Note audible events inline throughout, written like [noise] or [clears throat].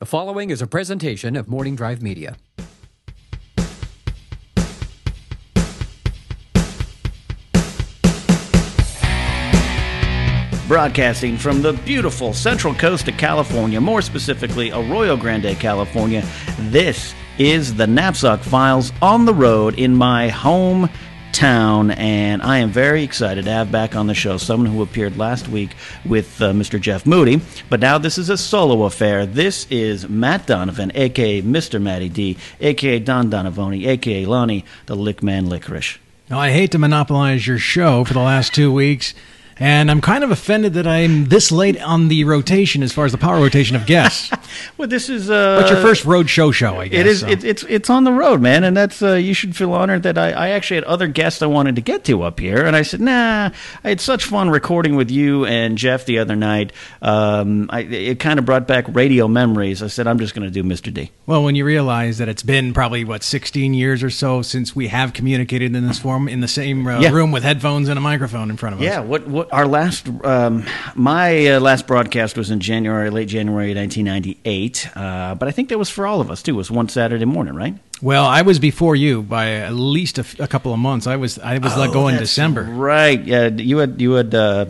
The following is a presentation of Morning Drive Media. Broadcasting from the beautiful central coast of California, more specifically Arroyo Grande, California, this is the Knapsack Files on the road in my hometown, and I am very excited to have back on the show someone who appeared last week with uh, Mr. Jeff Moody, but now this is a solo affair. This is Matt Donovan, aka Mr. Matty D, aka Don Donovoni, aka Lonnie, the Lickman Licorice. Now, I hate to monopolize your show for the last two weeks, and I'm kind of offended that I'm this late on the rotation as far as the power rotation of guests. [laughs] Well, this is uh, But your first road show show, I guess. It is. so. It, it's it's on the road, man, and that's uh, you should feel honored that I, I actually had other guests I wanted to get to up here, and I said, nah, I had such fun recording with you and Jeff the other night. Um, I, it kind of brought back radio memories. I said, I'm just going to do Mr. D. Well, when you realize that it's been probably what 16 years or so since we have communicated in this form in the same uh, Yeah. room with headphones and a microphone in front of us. Yeah, what what our last um, my uh, last broadcast was in January, late January 1998, uh, but I think that was for all of us too. It was one Saturday morning, right? Well, I was before you by at least a, f- a couple of months. I was I was let go in Oh, December. right? Yeah, you had you had uh,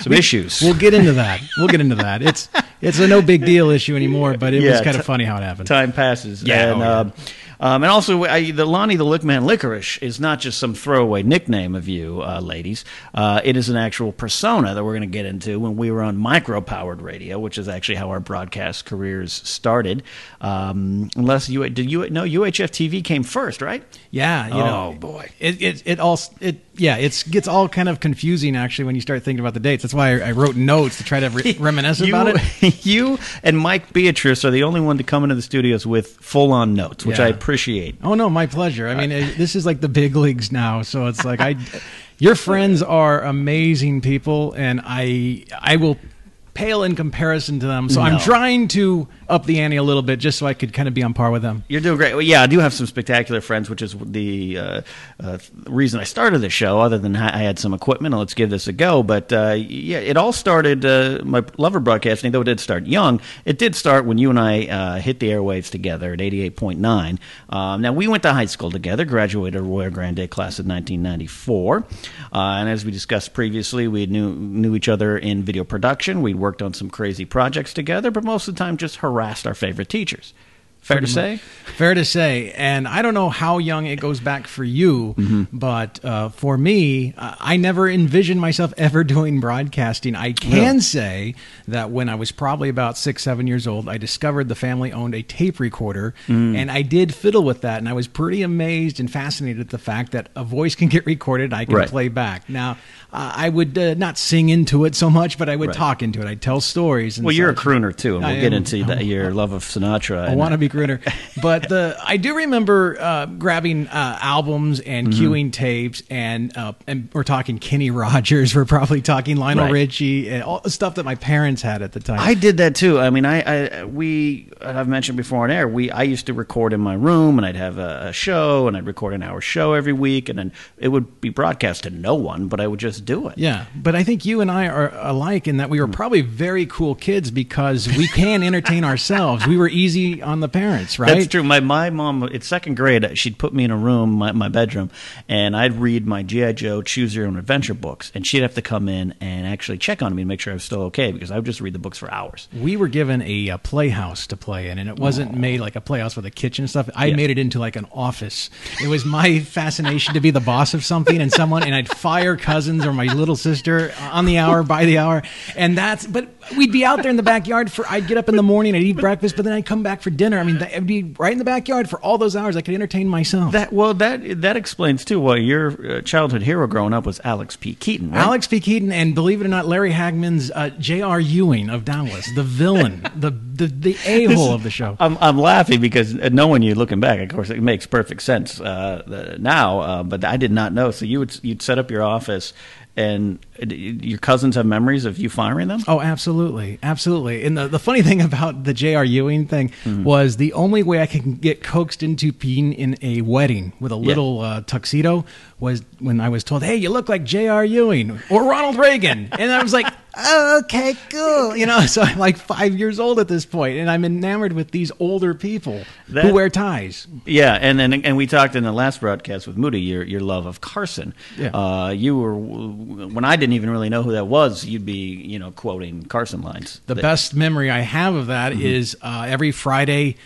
some issues. We'll get into that. We'll get into that. It's it's a no big deal issue anymore, but it was Yeah, kind of t- funny how it happened. time passes. Yeah, and, oh, yeah. Um, and also, I, the Lonnie the Lickman Licorice is not just some throwaway nickname of you, uh, ladies. Uh, it is an actual persona that we're going to get into when we were on micro powered radio, which is actually how our broadcast careers started. Um, unless you did you no UHF TV came first, right? Yeah, you know, Oh, boy. it it it all it yeah, it's gets all kind of confusing actually when you start thinking about the dates. That's why I, I wrote notes to try to re- [laughs] reminisce you, about it. [laughs] you and Mike Beatrice are the only one to come into the studios with full on notes, which Yeah. I appreciate. Oh no, my pleasure. I mean, uh, it, this is like the big leagues now, so it's like I, [laughs] your friends are amazing people, and I I will pale in comparison to them. So No. I'm trying to up the ante a little bit just so I could kind of be on par with them. You're doing great. Well, yeah, I do have some spectacular friends, which is the uh, uh, reason I started the show. Other than I had some equipment, and let's give this a go. But uh, yeah, it all started. Uh, my love of broadcasting, though it did start young, it did start when you and I uh, hit the airwaves together at 88.9. Um, now we went to high school together, graduated Arroyo Grande class of 1994, uh, and as we discussed previously, we knew knew each other in video production. We'd worked on some crazy projects together, but most of the time just harassed our favorite teachers. Fair to say? Fair to say. And I don't know how young it goes back for you, Mm-hmm. but uh, for me, uh, I never envisioned myself [laughs] ever doing broadcasting. I can say that when I was probably about six, seven years old, I discovered the family owned a tape recorder, Mm. and I did fiddle with that. And I was pretty amazed and fascinated at the fact that a voice can get recorded, I can Right. play back. Now, uh, I would uh, not sing into it so much, but I would Right. talk into it. I'd tell stories. And Well, you're a crooner too, and we'll I get am- into the, your love of Sinatra. I want to be crooner, [laughs] but the I do remember uh, grabbing uh, albums and Mm-hmm. queuing tapes, and uh, and we're talking Kenny Rogers, [laughs] we're probably talking Lionel Right. Richie, and all the stuff that my parents had at the time. I did that too. I mean, I, I we I've mentioned before on air. We I used to record in my room, and I'd have a, a show, and I'd record an hour show every week, and then it would be broadcast to no one, but I would just do it. yeah, but I think you and I are alike in that we were probably very cool kids because we can entertain [laughs] ourselves. We were easy on the parents, right? That's true. My my mom, it's second grade. She'd put me in a room, my, my bedroom, and I'd read my GI Joe Choose Your Own Adventure books, and she'd have to come in and actually check on me to make sure I was still okay because I would just read the books for hours. we were given a, uh playhouse to play in, and it wasn't made like a playhouse with a kitchen and stuff. I made it into like an office. It was my fascination to be the boss of something and someone, and I'd fire cousins or my little sister on the hour, by the hour, and that's. But we'd be out there in the backyard for. I'd get up in the morning, I'd eat breakfast, but then I'd come back for dinner. I mean, it'd be right in the backyard for all those hours. I could entertain myself. That well, that that explains too why your uh, childhood hero growing up was Alex P. Keaton. Right? Alex P. Keaton, and believe it or not, Larry Hagman's uh, J.R. Ewing of Dallas, the villain, [laughs] the the, the a hole of the show. I'm, I'm laughing because uh, knowing you looking back, of course, it makes perfect sense uh, now. Uh, but I did not know. So you would you'd set up your office, and your cousins have memories of you firing them. Oh, absolutely, absolutely. And the, the funny [laughs] thing about the J.R. Ewing thing was the only way I could get coaxed into being in a wedding with a little uh, tuxedo was when I was told, "Hey, you look like J.R. Ewing or Ronald Reagan," and I was like. Oh, okay, cool. [laughs] You know, so I'm like five years old at this point, and I'm enamored with these older people That- who wear ties. Yeah, and then and we talked in the last broadcast with Moody your your love of Carson. Yeah. Uh, you were when I didn't even really know who that was. You'd be you know quoting Carson lines. The That- best memory I have of that Mm-hmm. is uh, every Friday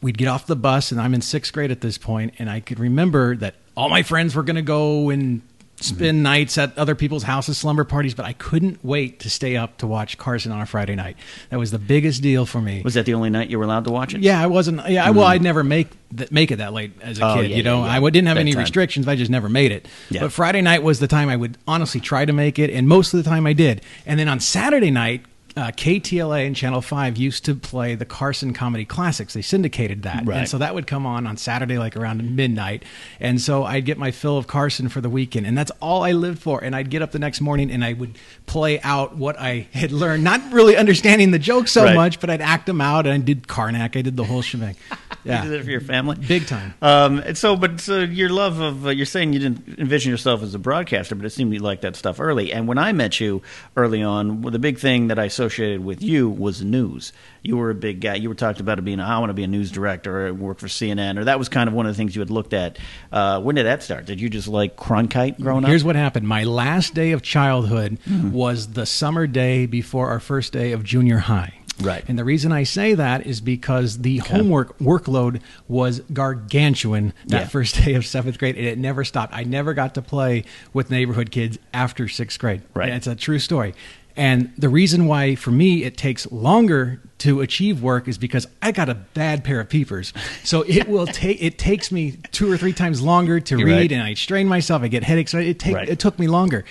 we'd get off the bus, and I'm in sixth grade at this point, and I could remember that all my friends were going to go and spend Mm-hmm. nights at other people's houses, slumber parties, but I couldn't wait to stay up to watch Carson on a Friday night. That was the biggest deal for me. Was that the only night you were allowed to watch it? Yeah, I wasn't. Yeah, well, I'd never make th- make it that late as a Mm-hmm. Oh, kid. yeah, you know, yeah, yeah. I didn't have any Bedtime. restrictions. I just never made it. But Friday night was the time I would honestly try to make it, and most of the time I did. And then on Saturday night. Uh, KTLA and Channel 5 used to play the Carson Comedy Classics. They syndicated that. Right. And so that would come on on Saturday, like around midnight. And so I'd get my fill of Carson for the weekend. And that's all I lived for. And I'd get up the next morning and I would play out what I had learned, not really understanding the jokes so Right. much, but I'd act them out. And I did Karnak. I did the whole shebang. [laughs] Yeah. You did it for your family, Big time. Um, and so, but so your love of uh, you're saying you didn't envision yourself as a broadcaster, but it seemed you liked that stuff early. And when I met you early on, well, the big thing that I associated with you was news. You were a big guy. You were talked about it being I want to be a news director or work for CNN, or that was kind of one of the things you had looked at. Uh, when did that start? Did you just like Cronkite growing Here's up? Here's what happened. My last day of childhood was the summer day before our first day of junior high. Right. And the reason I say that is because the homework workload was gargantuan that Yeah. first [laughs] day of seventh grade, and it never stopped. I never got to play with neighborhood kids after sixth grade. Right. And it's a true story. And the reason why, for me, it takes longer to achieve work is because I got a bad pair of peepers. So it [laughs] will take it takes me two or three times longer to You're read, right. and I strain myself. I get headaches. It take Right. it took me longer.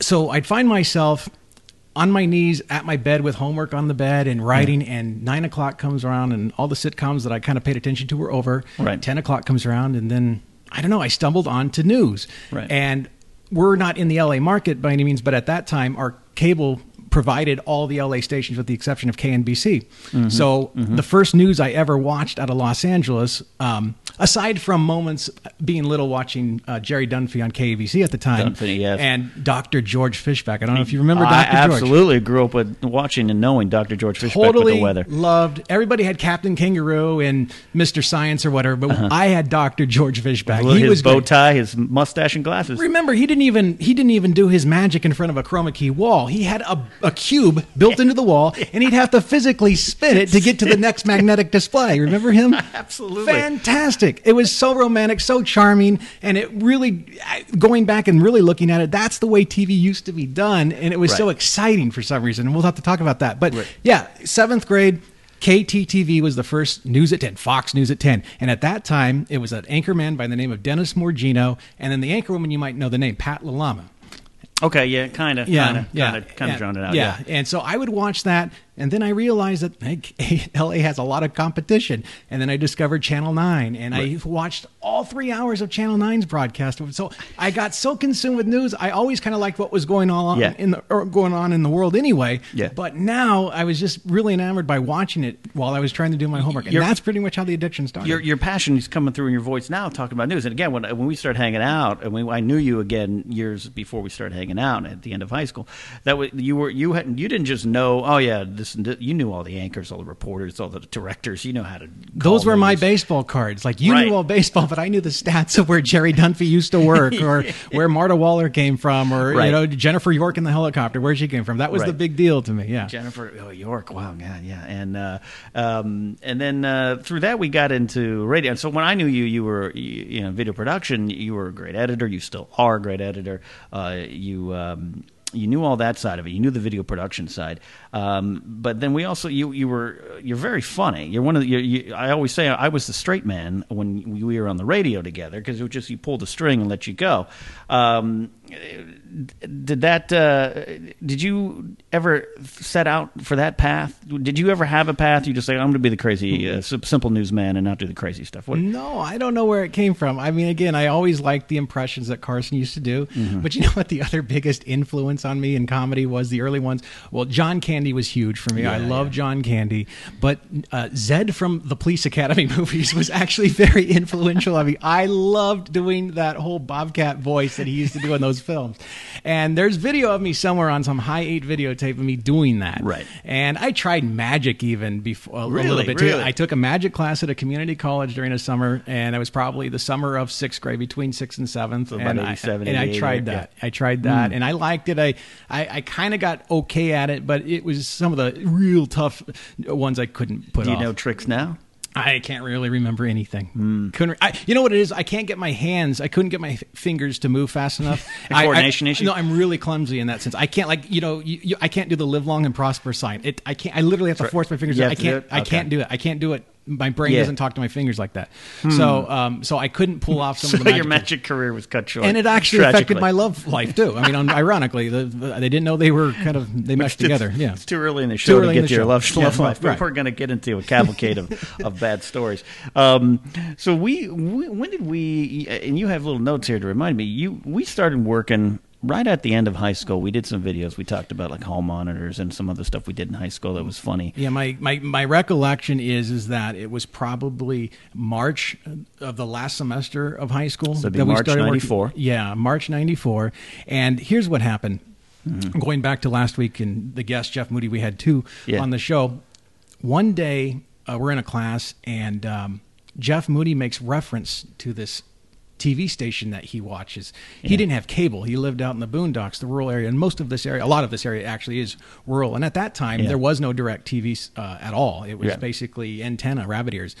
So I'd find myself on my knees at my bed with homework on the bed and writing, and nine o'clock comes around, and all the sitcoms that I kind of paid attention to were over. Right. Ten o'clock comes around, and then I don't know. I stumbled onto news, Right. and we're not in the LA market by any means, but at that time, our cable provided all the LA stations with the exception of KNBC. Mm-hmm. So the first news I ever watched out of Los Angeles, um, aside from moments being little watching uh, Jerry Dunphy on KABC at the time, Dunphy, yes. and Dr. George Fischbeck. I don't know if you remember I Dr. George. I absolutely grew up with watching and knowing Dr. George Fischbeck with Totally the weather. loved. Everybody had Captain Kangaroo and Mr. Science or whatever, but I had Dr. George Fischbeck. His he was bow tie, his mustache and glasses. Remember, he didn't even he didn't even do his magic in front of a chroma key wall. He had a, a cube built into the wall, [laughs] and he'd have to physically spin it to get to the next magnetic display. Remember him? [laughs] Absolutely. fantastic. It was so romantic, so charming, and it really going back and really looking at it. That's the way TV used to be done, and it was so exciting for some reason. And we'll have to talk about that. But Right. yeah, seventh grade. KTTV was the first news at 10, Fox News at 10. And at that time, it was an anchorman by the name of Dennis Morgino. And then the anchorwoman, you might know the name, Pat Lalama. Okay, yeah, kind of, Yeah, kind of, yeah, kind of, kind of drowned it out. Yeah. Yeah. and so I would watch that, and then I realized that hey, [laughs] LA has a lot of competition. And then I discovered Channel Nine, and I watched all three hours of Channel 9's broadcast. So I got so consumed with news. I always kind of liked what was going on Yeah. in the or going on in the world anyway. Yeah. But now I was just really enamored by watching it while I was trying to do my homework, and You're- that's pretty much how the addiction started. Your your passion is coming through in your voice now, talking about news. And again, when when we started hanging out, and we, I knew you again years before we started hanging out at the end of high school. That was you were you had you didn't just know. Oh yeah, this, you knew all the anchors, all the reporters, all the directors. You know how to. Those were my baseball cards. Like you Right. knew all baseball, but I knew the stats of where Jerry Dunphy used to work, or [laughs] where Marta Waller came from, or Right. you know Jennifer York in the helicopter, where she came from. That was the big deal to me. Yeah. Jennifer oh, York. Wow, God, yeah, and uh, um, and then uh, through that we got into radio. And so when I knew you, you were you, you know video production. You were a great editor. You still are a great editor. Uh, you. Um, you knew all that side of it. You knew the video production side. Um, but then we also you you were you're very funny. You're one of the, you, you, I always say I was the straight man when we were on the radio together because it was just you pulled the string and let you go. Um, did that? Uh, did you ever set out for that path? Did you ever have a path? You just say I'm going to be the crazy, uh, simple newsman and not do the crazy stuff. What? No, I don't know where it came from. I mean, again, I always liked the impressions that Carson used to do. Mm-hmm. But you know what? The other biggest influence on me in comedy was the early ones. Well, John Candy was huge for me. I Yeah, love yeah. John Candy, but uh, Zed from the Police Academy [laughs] movies was actually very influential on me. I loved doing that whole Bobcat voice that he used to do in those films. And there's video of me somewhere on some high eight videotape of me doing that. Right. And I tried magic even before a Really? little bit too. I took a magic class at a community college during a summer, and it was probably the summer of sixth grade, between sixth and seventh. So and I, and I 88, tried yeah. that. I tried that, hmm. and I liked it. I I, I kind of got okay at it, but it was some of the real tough ones I couldn't put Do you off. know tricks now? I can't really remember anything. Hmm. Couldn't. I, you know what it is? I can't get my hands. I couldn't get my f- fingers to move fast enough. A [laughs] I- I- coordination issue? No, I'm really clumsy in that sense. I can't like you know you, you, I can't do the live long and prosper sign. It. I can't. I literally have to force my fingers. I have to do can't. it? I can't do it. I can't do it. My brain Yeah. Hmm. doesn't talk to my fingers like that. So um so I couldn't pull off some So [laughs] of the your magic magic career was cut short, and it actually affected my love life too. I mean, un- ironically, the, the, they didn't know they were kind of they [laughs] meshed together. Yeah, it's too early in the show to get to your love, Yeah, love life. right. We're going to get into a cavalcade of, [laughs] of bad stories. Um, so we, we, when did we? And you have little notes here to remind me. You, we started working right at the end of high school. We did some videos. We talked about like hall monitors and some other stuff we did in high school that was funny. Yeah, my, my, my recollection is is that it was probably March of the last semester of high school So it'd be that we March started working- 94. Yeah, March '94. And here's what happened. Mm-hmm. Going back to last week and the guest Jeff Moody, we had two Yeah. on the show. One day uh, we're in a class and um, Jeff Moody makes reference to this TV station that he watches. He didn't have cable. He lived out in the boondocks, the rural area, and most of this area, a lot of this area actually is rural. And at that time, Yeah. there was no direct TV uh, at all. It was Yeah. basically antenna, rabbit ears.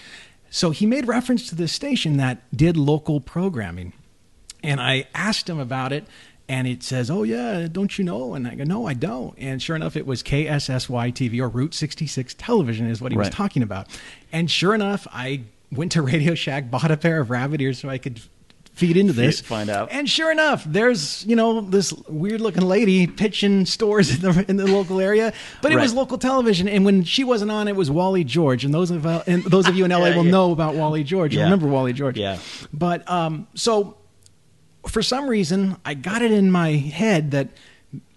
So he made reference to this station that did local programming. And I asked him about it, and it says, "Oh yeah, don't you know?" And I go, "No, I don't." And sure enough, it was KSSY TV or Route 66 Television is what he was talking about. And sure enough, I went to Radio Shack, [laughs] bought a pair of rabbit ears so I could feed into this, Find out. And sure enough, there's you know this weird looking lady pitching stores [laughs] in the in the local area, but it was local television. And when she wasn't on, it was Wally George. And those of uh, and those of you in LA [laughs] Yeah, will yeah. know about Wally George. Yeah. remember Wally George? Yeah. But um, so for some reason, I got it in my head that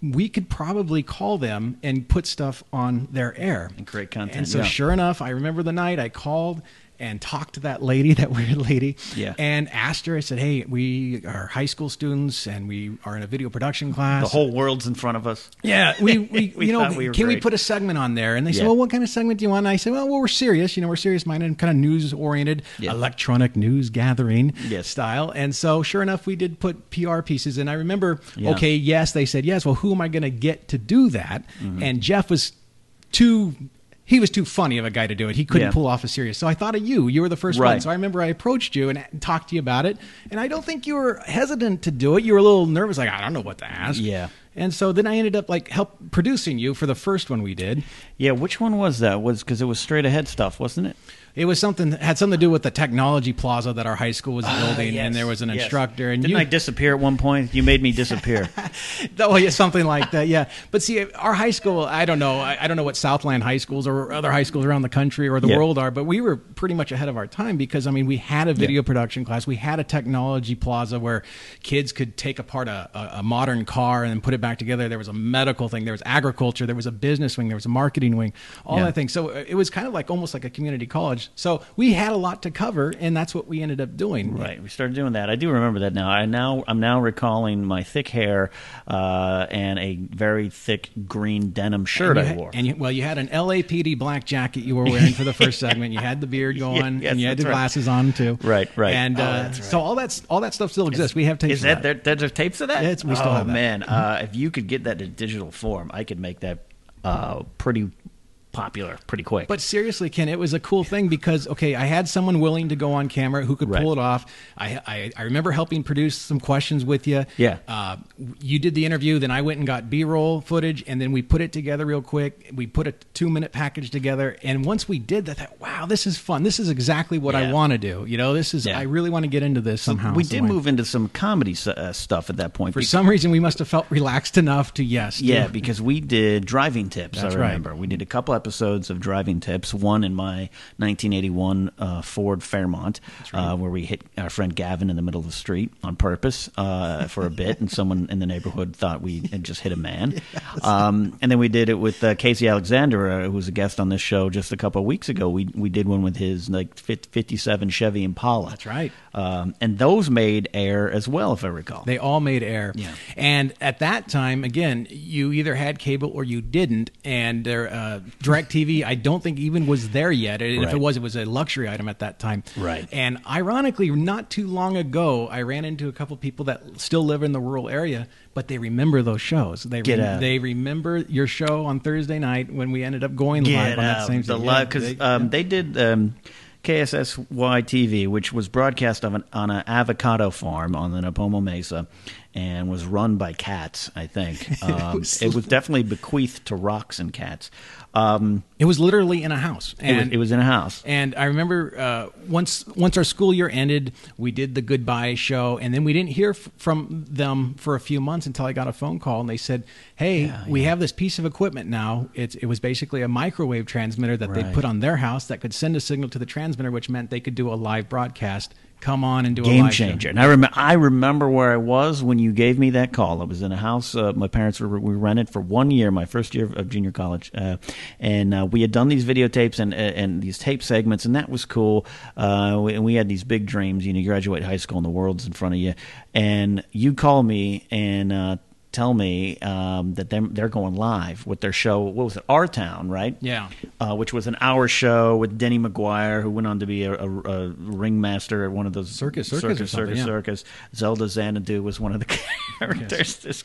we could probably call them and put stuff on their air And create content, And so, yeah. sure enough, I remember the night I called and talked to that lady, [laughs] that weird lady, Yeah. and asked her. I said, "Hey, we are high school students, and we are in a video production class. The whole world's in front of us. Yeah, we, [laughs] we, We you know, we can we put a segment on there? And they said, well, what kind of segment do you want? And I said, well, well we're serious. You know, we're serious minded and kind of news oriented, Yeah. electronic news gathering Yes. style. And so, sure enough, we did put PR pieces. And I remember, Yeah. okay, yes, they said yes. Well, who am I going to get to do that? Mm-hmm. And Jeff was too. He was too funny of a guy to do it. He couldn't Yeah. pull off a serious. So I thought of you. You were the first Right. one. So I remember I approached you and talked to you about it. And I don't think you were hesitant to do it. You were a little nervous, like I don't know what to ask. Yeah. And so then I ended up like help producing you for the first one we did. Yeah, which one was that? Was because it was straight ahead stuff, wasn't it? It was something that had something to do with the technology plaza that our high school was building, Yes, and there was an yes. instructor. And Didn't you, I disappear at one point? You made me disappear. [laughs] oh yeah, something like that. Yeah, but see, our high school, I don't know, I, I don't know what Southland high schools or other high schools around the country or the Yeah. world are, but we were pretty much ahead of our time because I mean, we had a video production class, we had a technology plaza where kids could take apart a, a, a modern car and then put it back together. There was a medical thing, there was agriculture, there was a business wing, there was a marketing wing, all Yeah. that thing. So uh, it was kind of like almost like a community college. So we had a lot to cover, and that's what we ended up doing. Right, we started doing that. I do remember that now. I now I'm now recalling my thick hair uh, and a very thick green denim shirt I had- wore. And you, well, you had an LAPD black jacket you were wearing for the first [laughs] segment. You had the beard going, yes, and you had the right. glasses on too. Right, right. And Oh, uh, right. so all that's all that stuff still exists. we have tapes. Is of that there? There's tapes of that? It's- we still oh, have that. man, uh, if you could get that in digital form, I could make that uh, pretty popular pretty quick. But seriously, Ken, it was a cool thing because okay, I had someone willing to go on camera who could Right. pull it off. I, I I remember helping produce some questions with you. Yeah. Uh, you did the interview, then I went and got B-roll footage, and then we put it together real quick. We put a two-minute package together, and once we did that, I thought, wow, this is fun. This is exactly what I want to do. You know, this is Yeah. I really want to get into this somehow. we did move into some comedy uh, stuff at that point. For be- some reason, we must have felt relaxed enough to yes. do- Yeah, because we did driving tips. That's I right. remember we did a couple episodes of driving tips. One in my 1981 uh, Ford Fairmont, uh, where we hit our friend Gavin in the middle of the street on purpose uh, for a bit, and someone in the neighborhood thought we had just hit a man. [laughs] Um, and then we did it with uh, Casey Alexander, uh, who was a guest on this show just a couple of weeks ago. We we did one with his like 57 Chevy Impala. That's right. Um, and those made air as well, if I recall. They all made air. Yeah. And at that time, again, you either had cable or you didn't. And there, uh, DirecTV, I don't think even was there yet. And if it was, it was a luxury item at that time. Right. And ironically, not too long ago, I ran into a couple people that still live in the rural area, but they remember those shows. They Get out. they remember your show on Thursday night when we ended up going live Get on that same the live because they- um, they did um, KSSY TV, which was broadcast on an, on an avocado farm on the Nipomo Mesa, and was run by cats. I think [laughs] um, it, was, definitely bequeathed to rocks and cats. Um, it was literally in a house. it, was, it was in a house. And I remember uh, once once our school year ended, we did the goodbye show, and then we didn't hear f- from them for a few months until I got a phone call, and they said, "Hey, we have this piece of equipment now. It's it was basically a microwave transmitter that they put on their house that could send a signal to the transmitter, which meant they could do a live broadcast. Come on and do a Game live show." changer. And I remember, I remember where I was when you gave me that call. I was in a house. Uh, my parents were we rented for one year, my first year of junior college, uh, and uh, we had done these videotapes and and these tape segments, and that was cool. Uh, we, and we had these big dreams. You know, you graduate high school and the world's in front of you, and you call me and. Tell me um, that they're, they're going live with their show. What was it? Our Town, right? Yeah. uh, which was an hour show with Denny McGuire, who went on to be a, a, a ringmaster at one of those Circus, circus circus, circus, yeah. circus. Zelda Xanadu was one of the [laughs] characters. This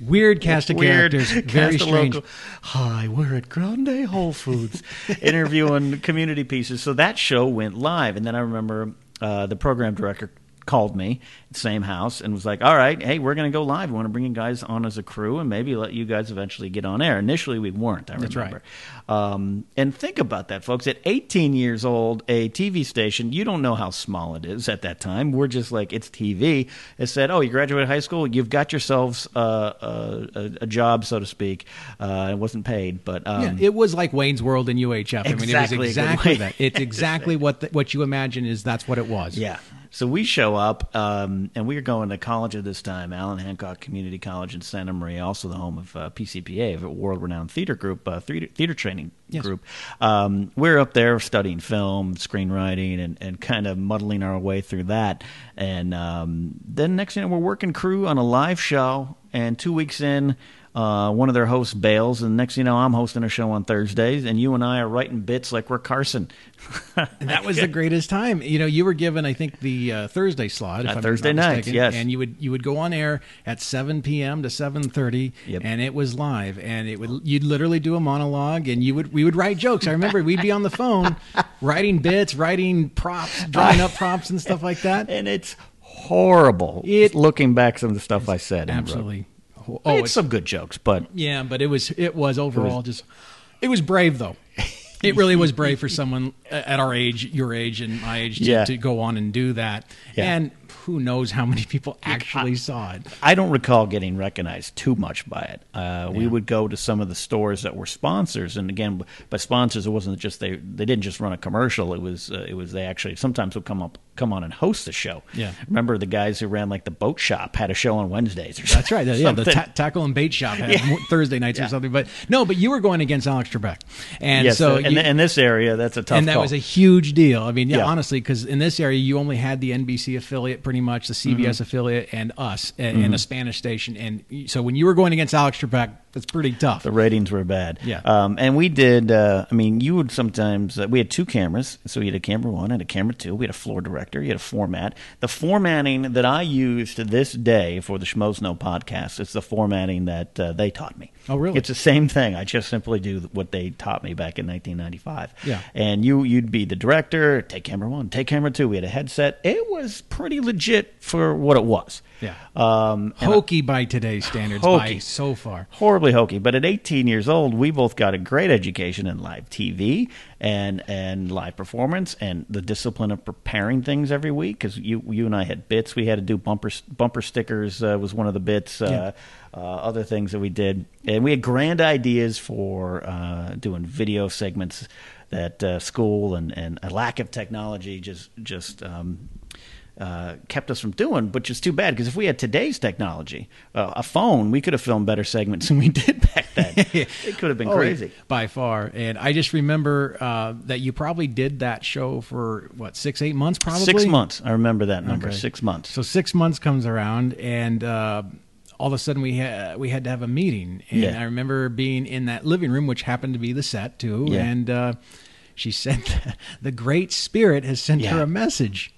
Weird cast of weird characters, very strange. local- Hi, we're at Grande Whole Foods [laughs] interviewing community pieces. So that show went live, and then I remember uh, the program director called me, same house, and was like, "All right, hey, we're going to go live. We want to bring you guys on as a crew, and maybe let you guys eventually get on air." Initially, we weren't. I That's right. remember. Um, and think about that, folks. At 18 years old, a TV station, you don't know how small it is at that time. We're just like, it's TV. It said, oh, you graduated high school, you've got yourselves uh, a, a job, so to speak. Uh, it wasn't paid, but um, yeah, it was like Wayne's World and UHF. I mean, it was exactly that. [laughs] It's exactly what the, what you imagine is that's what it was. Yeah. So we show up, um, and we are going to college at this time, Allan Hancock Community College in Santa Maria, also the home of uh, PCPA, a world-renowned theater group, uh, theater, theater training Yes. group. Um, we're up there studying film, screenwriting, and, and kind of muddling our way through that. And um, then next thing you know, we're working crew on a live show, and two weeks in, uh, one of their hosts bails, and next thing you know, I'm hosting a show on Thursdays, and you and I are writing bits like we're Carson. And [laughs] that was the greatest time. You know, you were given, I think, the uh, Thursday slot. If Uh, Thursday mistaken, yes. And you would you would go on air at 7 p.m. to 7:30, Yep. and it was live. And it would you'd literally do a monologue, and you would we would write jokes. I remember we'd be on the phone, [laughs] writing bits, writing props, drawing up [laughs] props and stuff like that. and it's horrible. It- looking back, some of the stuff I said. Absolutely. Oh, Oh, it's some good jokes, but Yeah, but it was it was overall just it was brave though. It really was brave for [laughs] someone at our age, your age, and my age to, Yeah. to go on and do that. Yeah. And who knows how many people actually saw it? I don't recall getting recognized too much by it. Uh, We would go to some of the stores that were sponsors, and again, by sponsors, it wasn't just they they didn't just run a commercial. It was uh, it was they actually sometimes would come up come on and host the show. Yeah. remember the guys who ran like the boat shop had a show on Wednesdays. Or That's right. Yeah, the ta- tackle and bait shop had [laughs] Yeah. Thursday nights Yeah. or something. But no, but you were going against Alex Trebek, and yes, so in, you- in this area, that's a tough. and that call. was a huge deal. I mean, yeah, Yeah. honestly, because in this area, you only had the NBC affiliate, pretty much the CBS Mm-hmm. affiliate, and us, and, and a Spanish station. And so when you were going against Alex Trebek, that's pretty tough. The ratings were bad. Yeah. Um, and we did. Uh, I mean, you would sometimes. Uh, we had two cameras, so we had a camera one and a camera two. We had a floor director director. You had a format. The formatting that I use to this day for the Schmoes podcast is the formatting that uh, they taught me. Oh, really? It's the same thing. I just simply do what they taught me back in 1995. Yeah. And you you'd be the director. Take camera one. Take camera two. We had a headset. It was pretty legit for what it was. Yeah. Um, Hokey by today's standards Hokey. by so far. horribly hokey. But at 18 years old, we both got a great education in live TV and and live performance and the discipline of preparing things every week. Because you you and I had bits. We had to do bumper bumper stickers uh, was one of the bits. Uh, uh, other things that we did, and we had grand ideas for uh, doing video segments that uh, school and, and a lack of technology just just um, uh, kept us from doing, which is too bad because if we had today's technology, uh, a phone, we could have filmed better segments than we [laughs] did back then. [laughs] it could have been Oh, crazy. by far. And I just remember uh, that you probably did that show for what six, eight months, probably Six months. I remember that number. Okay. Six months. So six months comes around, and uh, all of a sudden we had we had to have a meeting. And Yeah. I remember being in that living room, which happened to be the set too. Yeah. And uh, she said, [laughs] "The Great Spirit has sent Yeah. her a message."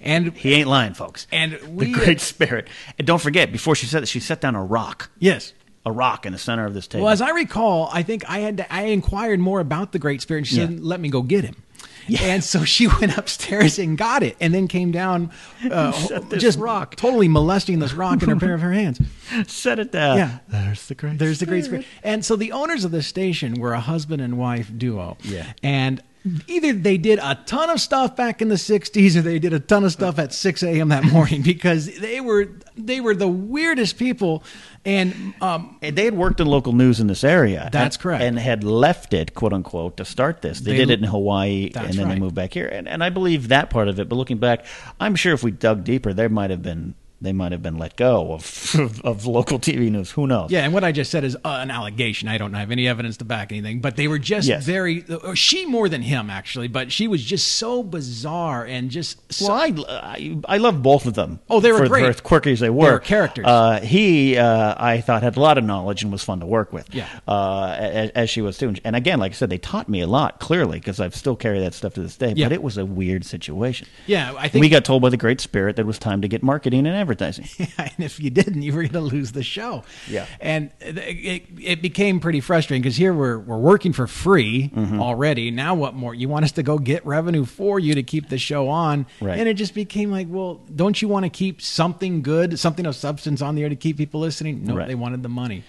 And he ain't lying, folks. And the Great [laughs] Spirit. And don't forget, before she said that, she set down a rock. yes. A rock in the center of this table. Well, as I recall, I think I had to, I inquired more about the Great Spirit. And she Yeah. said, "Let me go get him." [laughs] Yeah. And so she [laughs] went upstairs and got it, and then came down, uh, just rock. totally molesting this rock in her pair of her hands. set it down. Yeah. There's the Great There's the Great Spirit. And so the owners of the station were a husband and wife duo. Yeah. And either they did a ton of stuff back in the 60s or they did a ton of stuff at 6 a.m. that morning because they were they were the weirdest people. And um, And they had worked in local news in this area. That's and, correct. And had left it, quote unquote, to start this. They, They- did it in Hawaii and then right. they moved back here. And, and I believe that part of it. But looking back, I'm sure if we dug deeper, there might have been they might have been let go of of, [laughs] of local TV news. Who knows? yeah, and what I just said is uh, an allegation. I don't have any evidence to back anything, but they were just Yes. very. Or she more than him actually, but she was just so bizarre and just. So, Well, I, I I love both of them. Oh, they were for, great. For as quirky as they were, They were characters. Uh, he, uh, I thought, had a lot of knowledge and was fun to work with. Yeah. Uh, as, as she was too. And again, like I said, they taught me a lot. Clearly, because I've still carry that stuff to this day. Yeah. But it was a weird situation. yeah, I think we got told by the Great Spirit that it was time to get marketing and advertising. [laughs] and if you didn't, you were going to lose the show. Yeah. and it, it, it became pretty frustrating because here we're we're working for free Mm-hmm. already. Now what more? You want us to go get revenue for you to keep the show on, Right. and it just became like, well, don't you want to keep something good, something of substance on the air to keep people listening? No, Right. they wanted the money.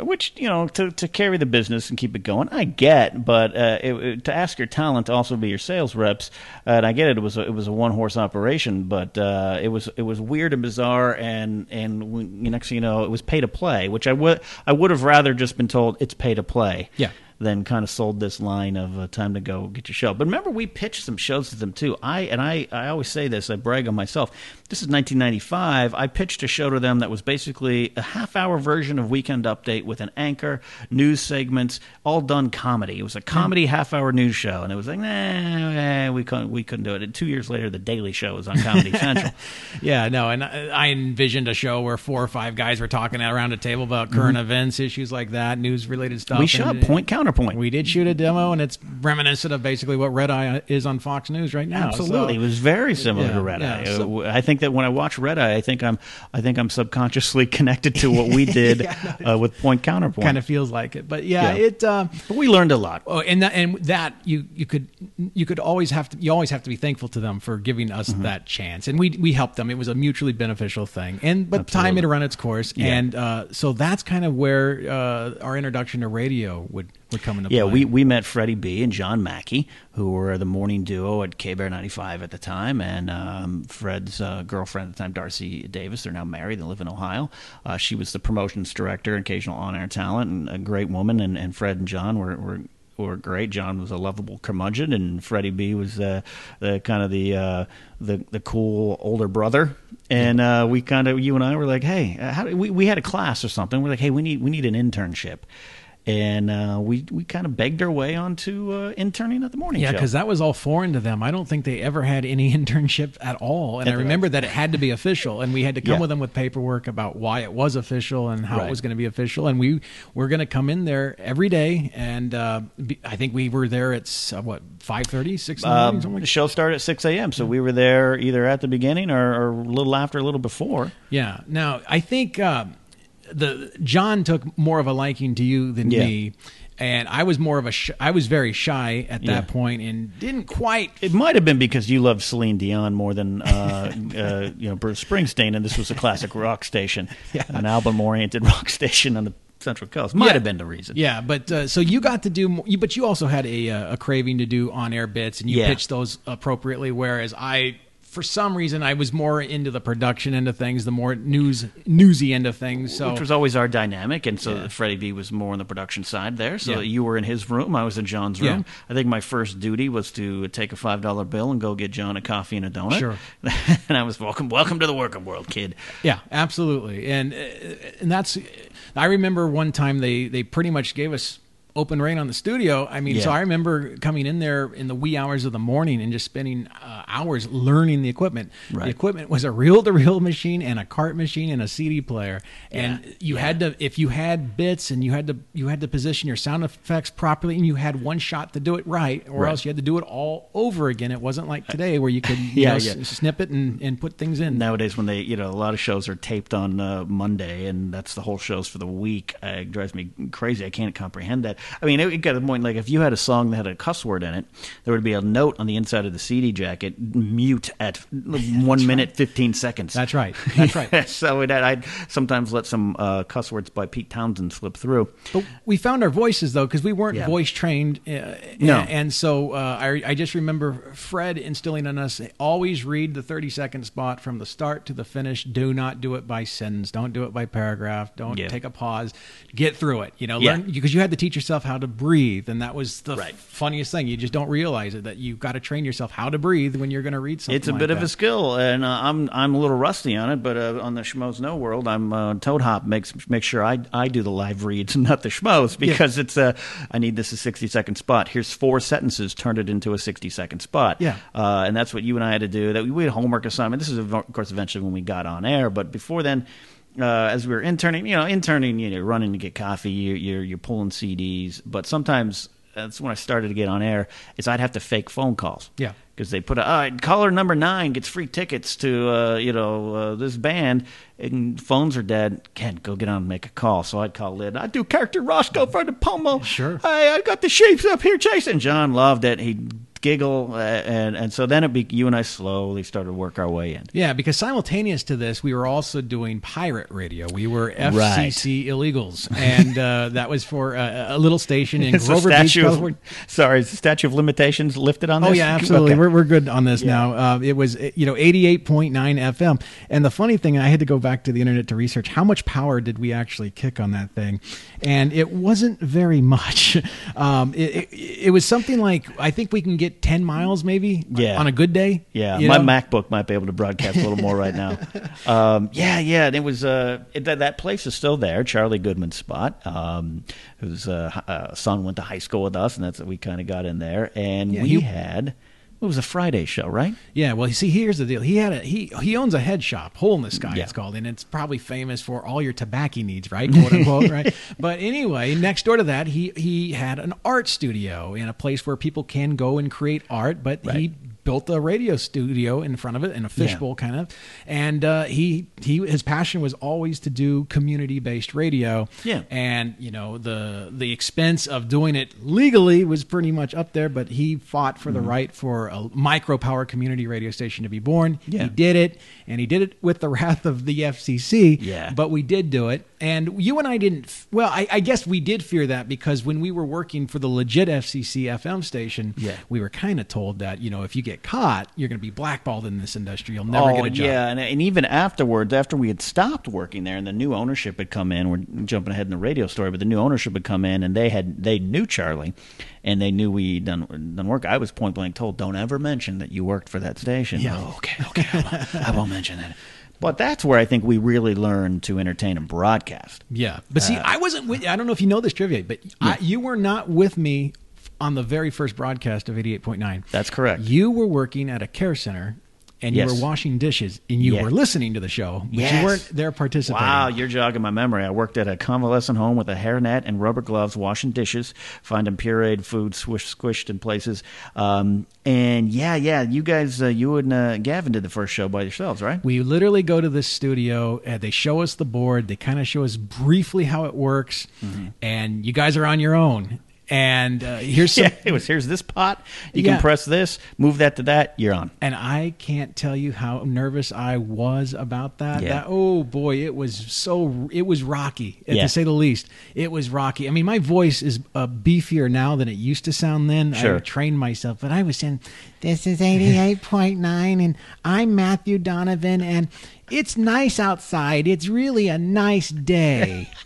Which you know to to carry the business and keep it going, I get, but uh, it, it- to ask your talent to also be your sales reps, uh, and I get it. It was a, it was a one horse operation, but uh, it was it was weird and bizarre, and and when, next thing you know, it was pay to play, which I would I would have rather just been told it's pay to play. Yeah. Than kind of sold this line of uh, time to go get your show. But remember, we pitched some shows to them too. I and I, I always say this. I brag on myself. This is 1995. I pitched a show to them that was basically a half-hour version of Weekend Update with an anchor, news segments, all done comedy. It was a comedy half-hour news show, and it was like, nah, nah, we couldn't, we couldn't do it. And two years later, The Daily Show was on Comedy [laughs] Central. Yeah, no, and I, envisioned a show where four or five guys were talking around a table about current events, issues like that, news related stuff. Mm-hmm. we and- shot point counterpoint. We did shoot a demo, and it's reminiscent of basically what Red Eye is on Fox News right now. Absolutely, So- it was very similar Yeah, to Red yeah, Eye. so- I think that when I watch Red Eye, I think I'm, I think I'm subconsciously [laughs] connected to what we [laughs] did uh, with Point Counterpoint. kind of feels like it. But yeah, Yeah. it. Uh, but we learned a lot. oh, and that and that you you could you could always have to you always have to be thankful to them for giving us Mm-hmm. that chance, and we we helped them. It was a mutually beneficial thing, and but time Absolutely. had run its course, Yeah. and uh, so that's kind of where uh, our introduction to radio would would come into Yeah, play. we, we met Freddie B and John Mackey, who were the morning duo at K Bear 95 at the time, and um, Fred's uh, girlfriend at the time, Darcy Davis. They're now married. They live in Ohio. Uh, she was the promotions director, occasional on air talent, and a great woman. And, and Fred and John were, were were great. John was a lovable curmudgeon, and Freddie B was uh, the kind of the uh, the the cool older brother. And uh, we kind of you and I were like, hey, uh, how do we we had a class or something. We're like, hey, we need we need an internship and uh, we we kind of begged our way onto uh, interning at the morning Yeah, show. because that was all foreign to them. I don't think they ever had any [laughs] internship at all. And I At the- remember that it had to be official, and we had to come Yeah. with them with paperwork about why it was official and how Right. it was going to be official. And we were going to come in there every day, and uh, be, I think we were there at uh, what 5.30, 6 in the morning, Um, the like show started at 6 a.m., so we were there either at the beginning or, or a little after, a little before. Yeah. Now I think uh, the John took more of a liking to you than Yeah. me, and I was more of a sh- I was very shy at that Yeah. point and didn't quite. It might have been because you love Celine Dion more than uh, [laughs] uh, you know Bruce Springsteen, and this was a classic [laughs] rock station, an album-oriented [laughs] rock station on the Central Coast. Might Yeah. have been the reason. Yeah, but uh, so you got to do, more, you, but you also had a uh, a craving to do on air bits, and you Yeah. pitched those appropriately. Whereas I, for some reason, I was more into the production end of things, the more news newsy end of things. So Which was always our dynamic, and so Freddie B was more on the production side there. So Yeah. you were in his room, I was in John's Yeah. room. I think my first duty was to take a five dollar bill and go get John a coffee and a donut. Sure. [laughs] and I was welcome, welcome to the working world, kid. Yeah, absolutely, and uh, and that's. I remember one time they they pretty much gave us open rain on the studio. I mean, so I remember coming in there in the wee hours of the morning and just spending uh, hours learning the equipment. Right. The equipment was a reel-to-reel machine and a cart machine and a CD player, and you yeah. had to if you had bits and you had to you had to position your sound effects properly and you had one shot to do it right, or Right. else you had to do it all over again. It wasn't like today where you could [laughs] you Yeah, know, yeah. s- snip it and, and put things in. Nowadays, when they, you know, a lot of shows are taped on uh, Monday, and that's the whole shows for the week. Uh, it drives me crazy. I can't comprehend that. I mean, it, got to the point like if you had a song that had a cuss word in it, there would be a note on the inside of the CD jacket: mute at [laughs] one minute fifteen seconds. That's right. [laughs] That's right. [laughs] so it, I'd sometimes let some uh, cuss words by Pete Townshend slip through. But we found our voices though, because we weren't Yeah. voice trained. Uh, No. and, so uh, I, I just remember Fred instilling on us: always read the thirty-second spot from the start to the finish. Do not do it by sentence. Don't do it by paragraph. Don't Yeah. take a pause. Get through it. You know, Yeah. because you had to teach yourself how to breathe, and that was the Right. funniest thing. You just don't realize it that you've got to train yourself how to breathe when you're going to read something. It's a like bit of a skill, and uh, I'm I'm a little rusty on it. But uh, on the Schmoes Know world, I'm uh, Toad Hop makes make sure I I do the live reads, [laughs] not the Schmoes, because it's a I need this a 60 second spot. Here's four sentences, turn it into a 60 second spot. Yeah. uh, and that's what you and I had to do. That we, we had homework assignment. This is of course eventually when we got on air, but before then. Uh, as we were interning, you know, interning, you know, running to get coffee, you're, you're you're pulling CDs, but sometimes that's when I started to get on air. Is I'd have to fake phone calls. Yeah. because they put a uh, caller number nine gets free tickets to uh, you know uh, this band and phones are dead. Can't go get on and make a call. So i'd call lid i do character roscoe for the pomo. Sure. hey i got the sheeps up here chasing john loved it. He'd giggle uh, and and so then it be you and i slowly started to work our way in Yeah, because simultaneous to this, we were also doing pirate radio. We were FCC illegals, and uh, that was for a, a little station in [laughs] the Grover Beach, California. of, sorry is the statute of limitations lifted on this Oh yeah, [laughs] absolutely. Okay. We're we're good on this now. Uh, it was uh, you know eighty eight point nine FM, and the funny thing, I had to go back to the internet to research how much power did we actually kick on that thing, and it wasn't very much. [laughs] Um, it, it, it was something like I think we can get ten miles maybe Yeah. on a good day. Yeah, my know? MacBook might be able to broadcast a little more right now. [laughs] Um, yeah, yeah, and it was uh, it, that, that place is still there, Charlie Goodman's spot. Um, whose uh, uh, son went to high school with us, and that's we kind of got in there. And Yeah, we he- had it was a Friday show, right? Yeah, well, you see, here's the deal. He had a he he owns a head shop, Hole in the Sky, Yeah. it's called, and it's probably famous for all your tobacco needs, right, quote unquote, right? [laughs] But anyway, next door to that, he he had an art studio in a place where people can go and create art, but he Right. Built a radio studio in front of it in a fishbowl Yeah. kind of and uh, he he his passion was always to do community based radio Yeah. and you know the the expense of doing it legally was pretty much up there but he fought for the Mm-hmm. right for a micro power community radio station to be born Yeah. he did it and he did it with the wrath of the FCC Yeah. but we did do it and you and I didn't well I, I guess we did fear that because when we were working for the legit FCC FM station Yeah. we were kind of told that you know if you get caught you're going to be blackballed in this industry you'll never oh, get a job yeah, and, and even afterwards, after we had stopped working there, and the new ownership had come in. We're jumping ahead in the radio story, but the new ownership had come in, and they had they knew Charlie, and they knew we done done work. I was point blank told, "Don't ever mention that you worked for that station." Yeah. Oh, okay, okay, I won't, I won't mention that. But that's where I think we really learn to entertain and broadcast. Yeah, but see, Uh, I wasn't with. I don't know if you know this trivia, but I, you were not with me on the very first broadcast of eighty eight point nine. That's correct. You were working at a care center, and Yes. you were washing dishes, and you Yeah. were listening to the show, but Yes. you weren't there participating. Wow, you're jogging my memory. I worked at a convalescent home with a hairnet and rubber gloves, washing dishes, finding pureed food swish, squished in places. Um, and yeah, yeah, you guys, uh, you and uh, Gavin did the first show by yourselves, right? We literally go to this studio and they show us the board. They kind of show us briefly how it works, Mm-hmm. and you guys are on your own. And uh, [laughs] here's some, Yeah, it was. Here's this pot. You Yeah. can press this, move that to that. You're on. And I can't tell you how nervous I was about that. Yeah. That oh boy, it was so it was rocky uh, Yeah. to say the least. It was rocky. I mean, my voice is uh, beefier now than it used to sound then. Sure. I trained myself, but I was saying, "This is eighty-eight point nine, and I'm Matthew Donovan, and it's nice outside. It's really a nice day." [laughs]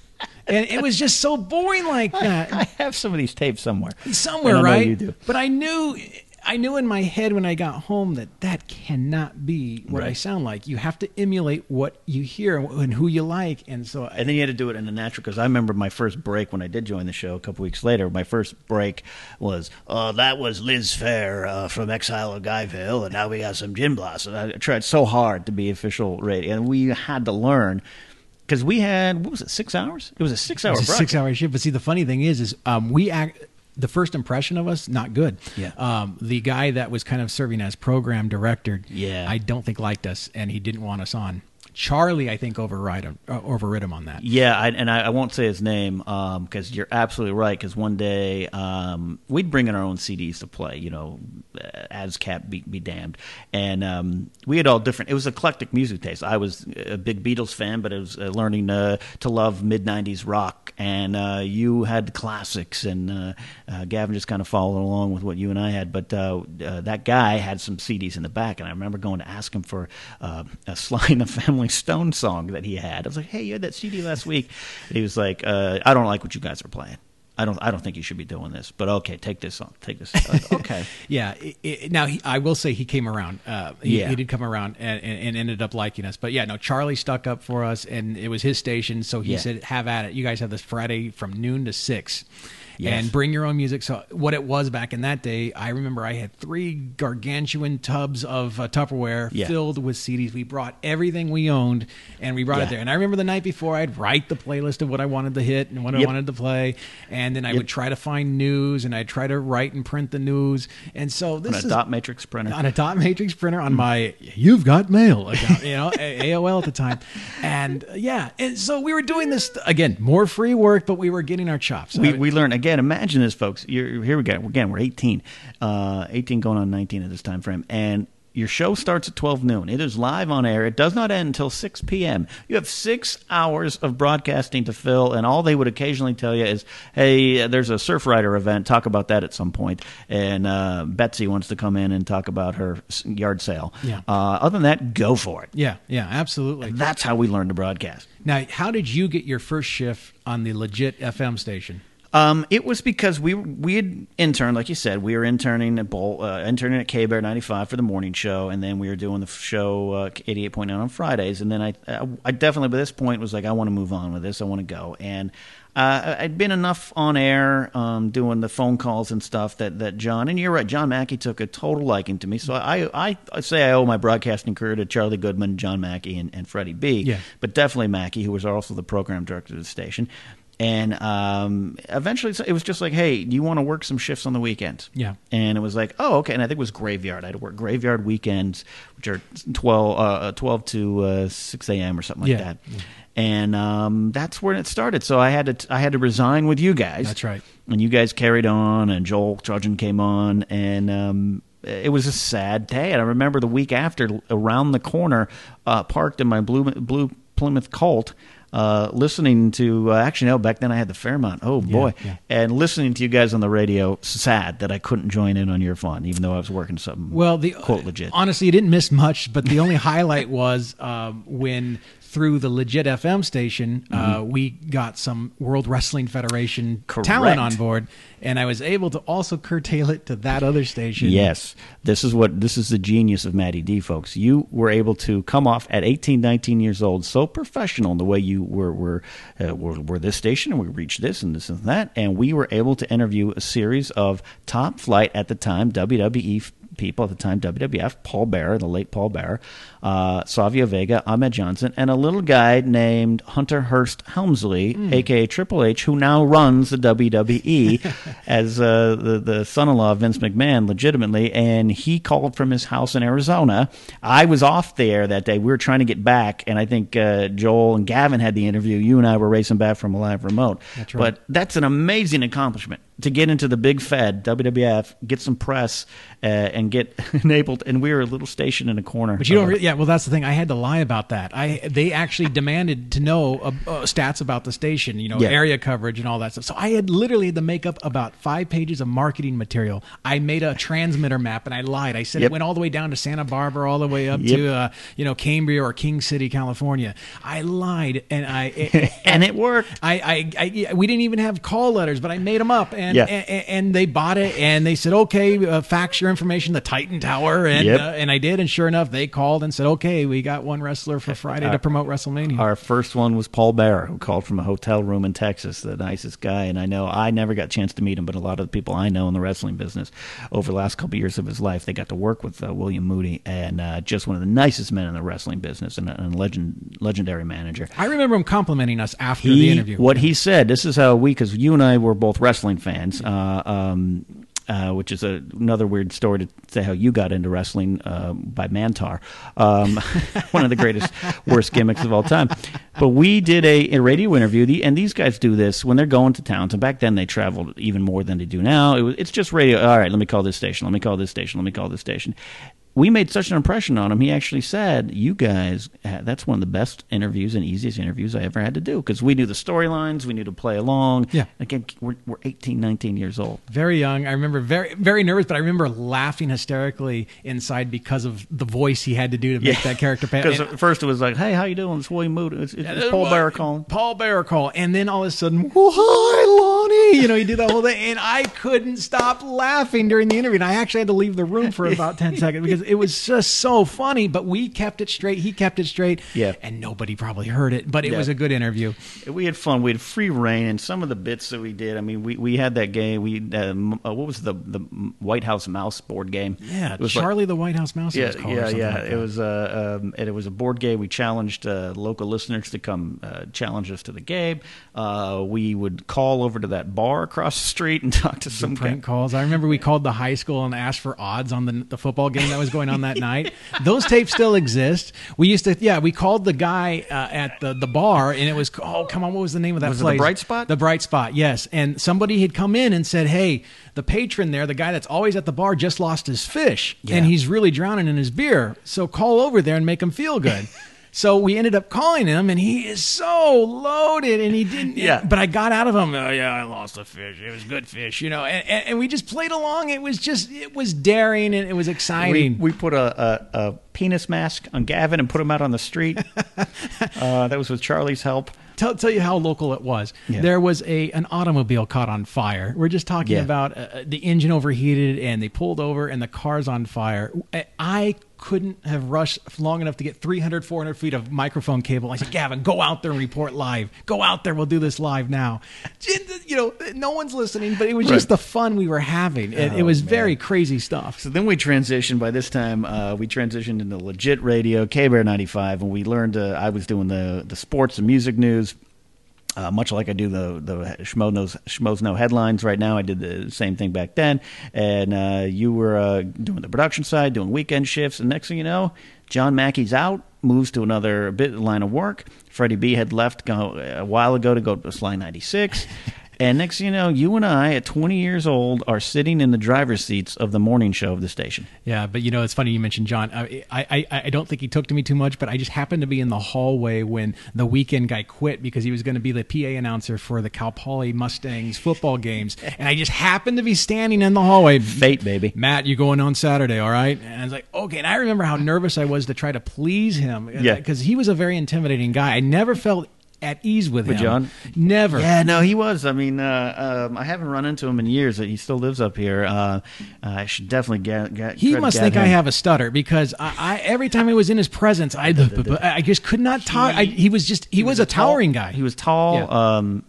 and it was just so boring like that I have some of these tapes somewhere. somewhere, I right? You do. But I knew, I knew in my head when I got home that that cannot be what I sound like. You have to emulate what you hear and who you like, and so I, And then you had to do it in a natural because I remember my first break when I did join the show a couple weeks later. My first break was, "Oh, that was Liz Phair uh, from Exile of Guyville, and now we got some Gin Blossom." I tried so hard to be official radio, and we had to learn because we had what was it, six hours? It was a six-hour it was a six-hour shift. But see, the funny thing is, is um, we act. The first impression of us, not good. Yeah. Um, the guy that was kind of serving as program director, Yeah. I don't think liked us, and he didn't want us on. Charlie, I think, override him, uh, overrid him on that. Yeah, I, and I, I won't say his name because you're absolutely right. Because one day um, we'd bring in our own CDs to play, you know, as Cap be, be damned, and um, we had all different. It was eclectic music taste. I was a big Beatles fan, but I was uh, learning uh, to love mid '90s rock, and uh, you had classics, and uh, uh, Gavin just kind of followed along with what you and I had. But uh, uh, that guy had some CDs in the back, and I remember going to ask him for uh, a [laughs] Sly and the Family Stone song that he had. I was like, "Hey, you had that CD last week." And he was like, uh, "I don't like what you guys are playing. I don't. I don't think you should be doing this. But okay, take this song. Take this. Uh, [laughs] okay." Yeah. It, it, now, he, I will say he came around. Uh, he, Yeah. he did come around and, and, and ended up liking us. But yeah, no, Charlie stuck up for us, and it was his station. So he Yeah. said, "Have at it. You guys have this Friday from noon to six, Yes. and bring your own music." So what it was back in that day, I remember I had three gargantuan tubs of uh, Tupperware Yeah. filled with CDs. We brought everything we owned, and we brought Yeah. it there. And I remember the night before, I'd write the playlist of what I wanted to hit and what I wanted to play, and then I Yep. would try to find news, and I'd try to write and print the news. And so this On a is dot matrix printer. on a dot matrix printer on my you've got mail [laughs] account, you know AOL at the time, and uh, yeah, and so we were doing this again, more free work, but we were getting our chops. we, I- we learn again. And imagine this, folks. You're, here we go. Again, we're 18, uh, 18 going on 19 at this time frame, and your show starts at 12 noon. It is live on air. It does not end until 6 p.m. You have six hours of broadcasting to fill, and all they would occasionally tell you is, "Hey, there's a Surfrider event. Talk about that at some point." And uh, Betsy wants to come in and talk about her yard sale. Yeah. Uh, other than that, go for it. yeah, yeah, absolutely. That's how we learn to broadcast. Now, how did you get your first shift on the legit FM station? Um, it was because we we had interned, like you said, we were interning at Bowl, uh, interning at K Bear ninety five for the morning show, and then we were doing the show uh, eighty eight point nine on Fridays, and then I, I I definitely by this point was like I want to move on with this, I want to go, and uh, I'd been enough on air um, doing the phone calls and stuff that that John and you're right, John Mackey took a total liking to me, so I I, I say I owe my broadcasting career to Charlie Goodman, John Mackey, and, and Freddie B, Yeah. but definitely Mackey, who was also the program director of the station. And um, eventually, it was just like, "Hey, do you want to work some shifts on the weekend? Yeah. And it was like, "Oh, okay." And I think it was graveyard. I had to work graveyard weekends, which are 12, uh, 12 to uh, six a.m. or something like Yeah. that. And um, that's where it started. So I had to I had to resign with you guys. That's right. And you guys carried on, and Joel Trudgeon came on, and um, it was a sad day. And I remember the week after, around the corner, uh, parked in my blue blue Plymouth Colt. Uh, listening to uh, actually no back then I had the Fairmont. Oh boy. yeah. and listening to you guys on the radio sad that I couldn't join in on your fun even though I was working something Well, the quote legit. Honestly, you didn't miss much, but the only [laughs] highlight was um, when through the legit FM station, uh, Mm-hmm. we got some World Wrestling Federation Correct. talent on board, and I was able to also curtail it to that other station. Yes, this is what this is the genius of Matty D, folks. You were able to come off at 18, 19 years old, so professional in the way you were were uh, were, were this station, and we reached this and this and that, and we were able to interview a series of top flight at the time WWE people at the time, WWF, Paul Bearer, the late Paul Bearer, uh, Savio Vega, Ahmed Johnson, and a little guy named Hunter Hearst Helmsley, aka Triple H, who now runs the WWE [laughs] as uh, the the son-in-law of Vince McMahon, legitimately. And he called from his house in Arizona. I was off there that day. We were trying to get back, and I think uh, Joel and Gavin had the interview. You and I were racing back from a live remote. That's right. But that's an amazing accomplishment to get into the big Fed WWF, get some press, uh, and get [laughs] enabled. And we were a little station in a corner. But you don't. of- Re- yeah, well, that's the thing. I had to lie about that. I they actually demanded to know uh, uh, stats about the station, you know, Yeah. area coverage and all that stuff. So I had literally had to make up about five pages of marketing material. I made a transmitter map and I lied. I said Yep. it went all the way down to Santa Barbara, all the way up Yep. to uh, you know Cambria or King City, California. I lied and I [laughs] and it worked. I, I, I, we didn't even have call letters, but I made them up, and Yeah. and, and they bought it, and they said, okay, uh, fax your information, the Titan Tower, and Yep. uh, and I did, and sure enough, they called and said, okay, we got one wrestler for [laughs] Friday to promote WrestleMania. Our first one was Paul Bearer, who called from a hotel room in Texas, the nicest guy. And I know I never got a chance to meet him, but a lot of the people I know in the wrestling business over the last couple of years of his life, they got to work with uh, William Moody, and uh, just one of the nicest men in the wrestling business and a, and a legend, legendary manager. I remember him complimenting us after He, the interview. What he said, this is how we, because you and I were both wrestling fans, uh, um, uh, which is a, another weird story to say how you got into wrestling uh, by Mantaur. Um, [laughs] one of the greatest, worst gimmicks of all time. But we did a, a radio interview, the, and these guys do this when they're going to towns. And back then they traveled even more than they do now. It was, it's just radio. All right, let me call this station. Let me call this station. Let me call this station we made such an impression on him. He actually said, "You guys, uh, that's one of the best interviews and easiest interviews I ever had to do because we knew the storylines, we knew to play along. Yeah. again, we're, we're 18, 19 years old. very young. I remember very very nervous, but I remember laughing hysterically inside because of the voice he had to do to make that character. Because [laughs] at first it was like, "Hey, how you doing? It's William Moody. It's, it's, it's Paul Bearer calling." Paul Bearer call. And then all of a sudden, well, hi, Lonnie. You know, he did that whole thing. And I couldn't stop laughing during the interview. And I actually had to leave the room for about 10 [laughs] seconds because it was just so funny. But we kept it straight. He kept it straight. Yeah. And nobody probably heard it. But it Yeah. was a good interview. We had fun. We had free rein, and some of the bits that we did. I mean, we, we had that game. We um, uh, what was the the White House Mouse board game? Yeah. It was like- Charlie the White House Mouse. yeah, was called or yeah, yeah. like it was uh, um, and it was a board game. We challenged uh, local listeners to come uh, challenge us to the game. Uh, we would call over to that bar across the street and [laughs] talk to some prank guy. calls. I remember we called the high school and asked for odds on the, the football game that was going [laughs] on that night. Those tapes still exist. We used to, yeah, we called the guy uh, at the, the bar and it was, oh, come on, what was the name of that Was it the? Bright Spot? The Bright Spot, yes. And somebody had come in and said, hey, the patron there, the guy that's always at the bar, just lost his fish Yeah. and he's really drowning in his beer. So call over there and make him feel good. So we ended up calling him, and he is so loaded, and he didn't. Yeah. But I got out of him. Oh yeah, I lost a fish. It was good fish, you know. And, and, and we just played along. It was just, it was daring, and it was exciting. we put a, a, a penis mask on Gavin and put him out on the street. [laughs] uh, that was with Charlie's help. tell, tell you how local it was. Yeah. There was a an automobile caught on fire. We're just talking Yeah. about uh, the engine overheated and they pulled over and the car's on fire. I couldn't have rushed long enough to get 300, 400 feet of microphone cable. I said, Gavin, go out there and report live. Go out there. We'll do this live now. You know, no one's listening, but it was just Right. the fun we were having. It, it Oh, was man. very crazy stuff. So then we transitioned. By this time, uh, we transitioned into legit radio, K Bear ninety five, and we learned. Uh, I was doing the the sports and music news. Uh, much like I do the the Schmo knows Schmoes know headlines right now, I did the same thing back then. And uh, you were uh, doing the production side, doing weekend shifts, and next thing you know, John Mackey's out, moves to another bit line of work. Freddie B had left go, a while ago to go to Sly ninety six. [laughs] And next, thing you know, you and I, at 20 years old, are sitting in the driver's seats of the morning show of the station. Yeah, but you know, it's funny you mentioned John. I, I, I don't think he took to me too much, but I just happened to be in the hallway when the weekend guy quit because he was going to be the PA announcer for the Cal Poly Mustangs football games, and I just happened to be standing in the hallway. Fate, baby. Matt, you're going on Saturday? All right. And I was like, okay. And I remember how nervous I was to try to please him. Yeah. Because he was a very intimidating guy. I never felt at ease with, With him. John? Never. Yeah, no, he was. I mean, uh, um, I haven't run into him in years. He still lives up here. Uh, I should definitely get. get He must think I have a stutter because I, I every time I was in his presence, I [laughs] I just could not talk. I, he was just he, was, a tall- towering guy. He was tall. Yeah. Um,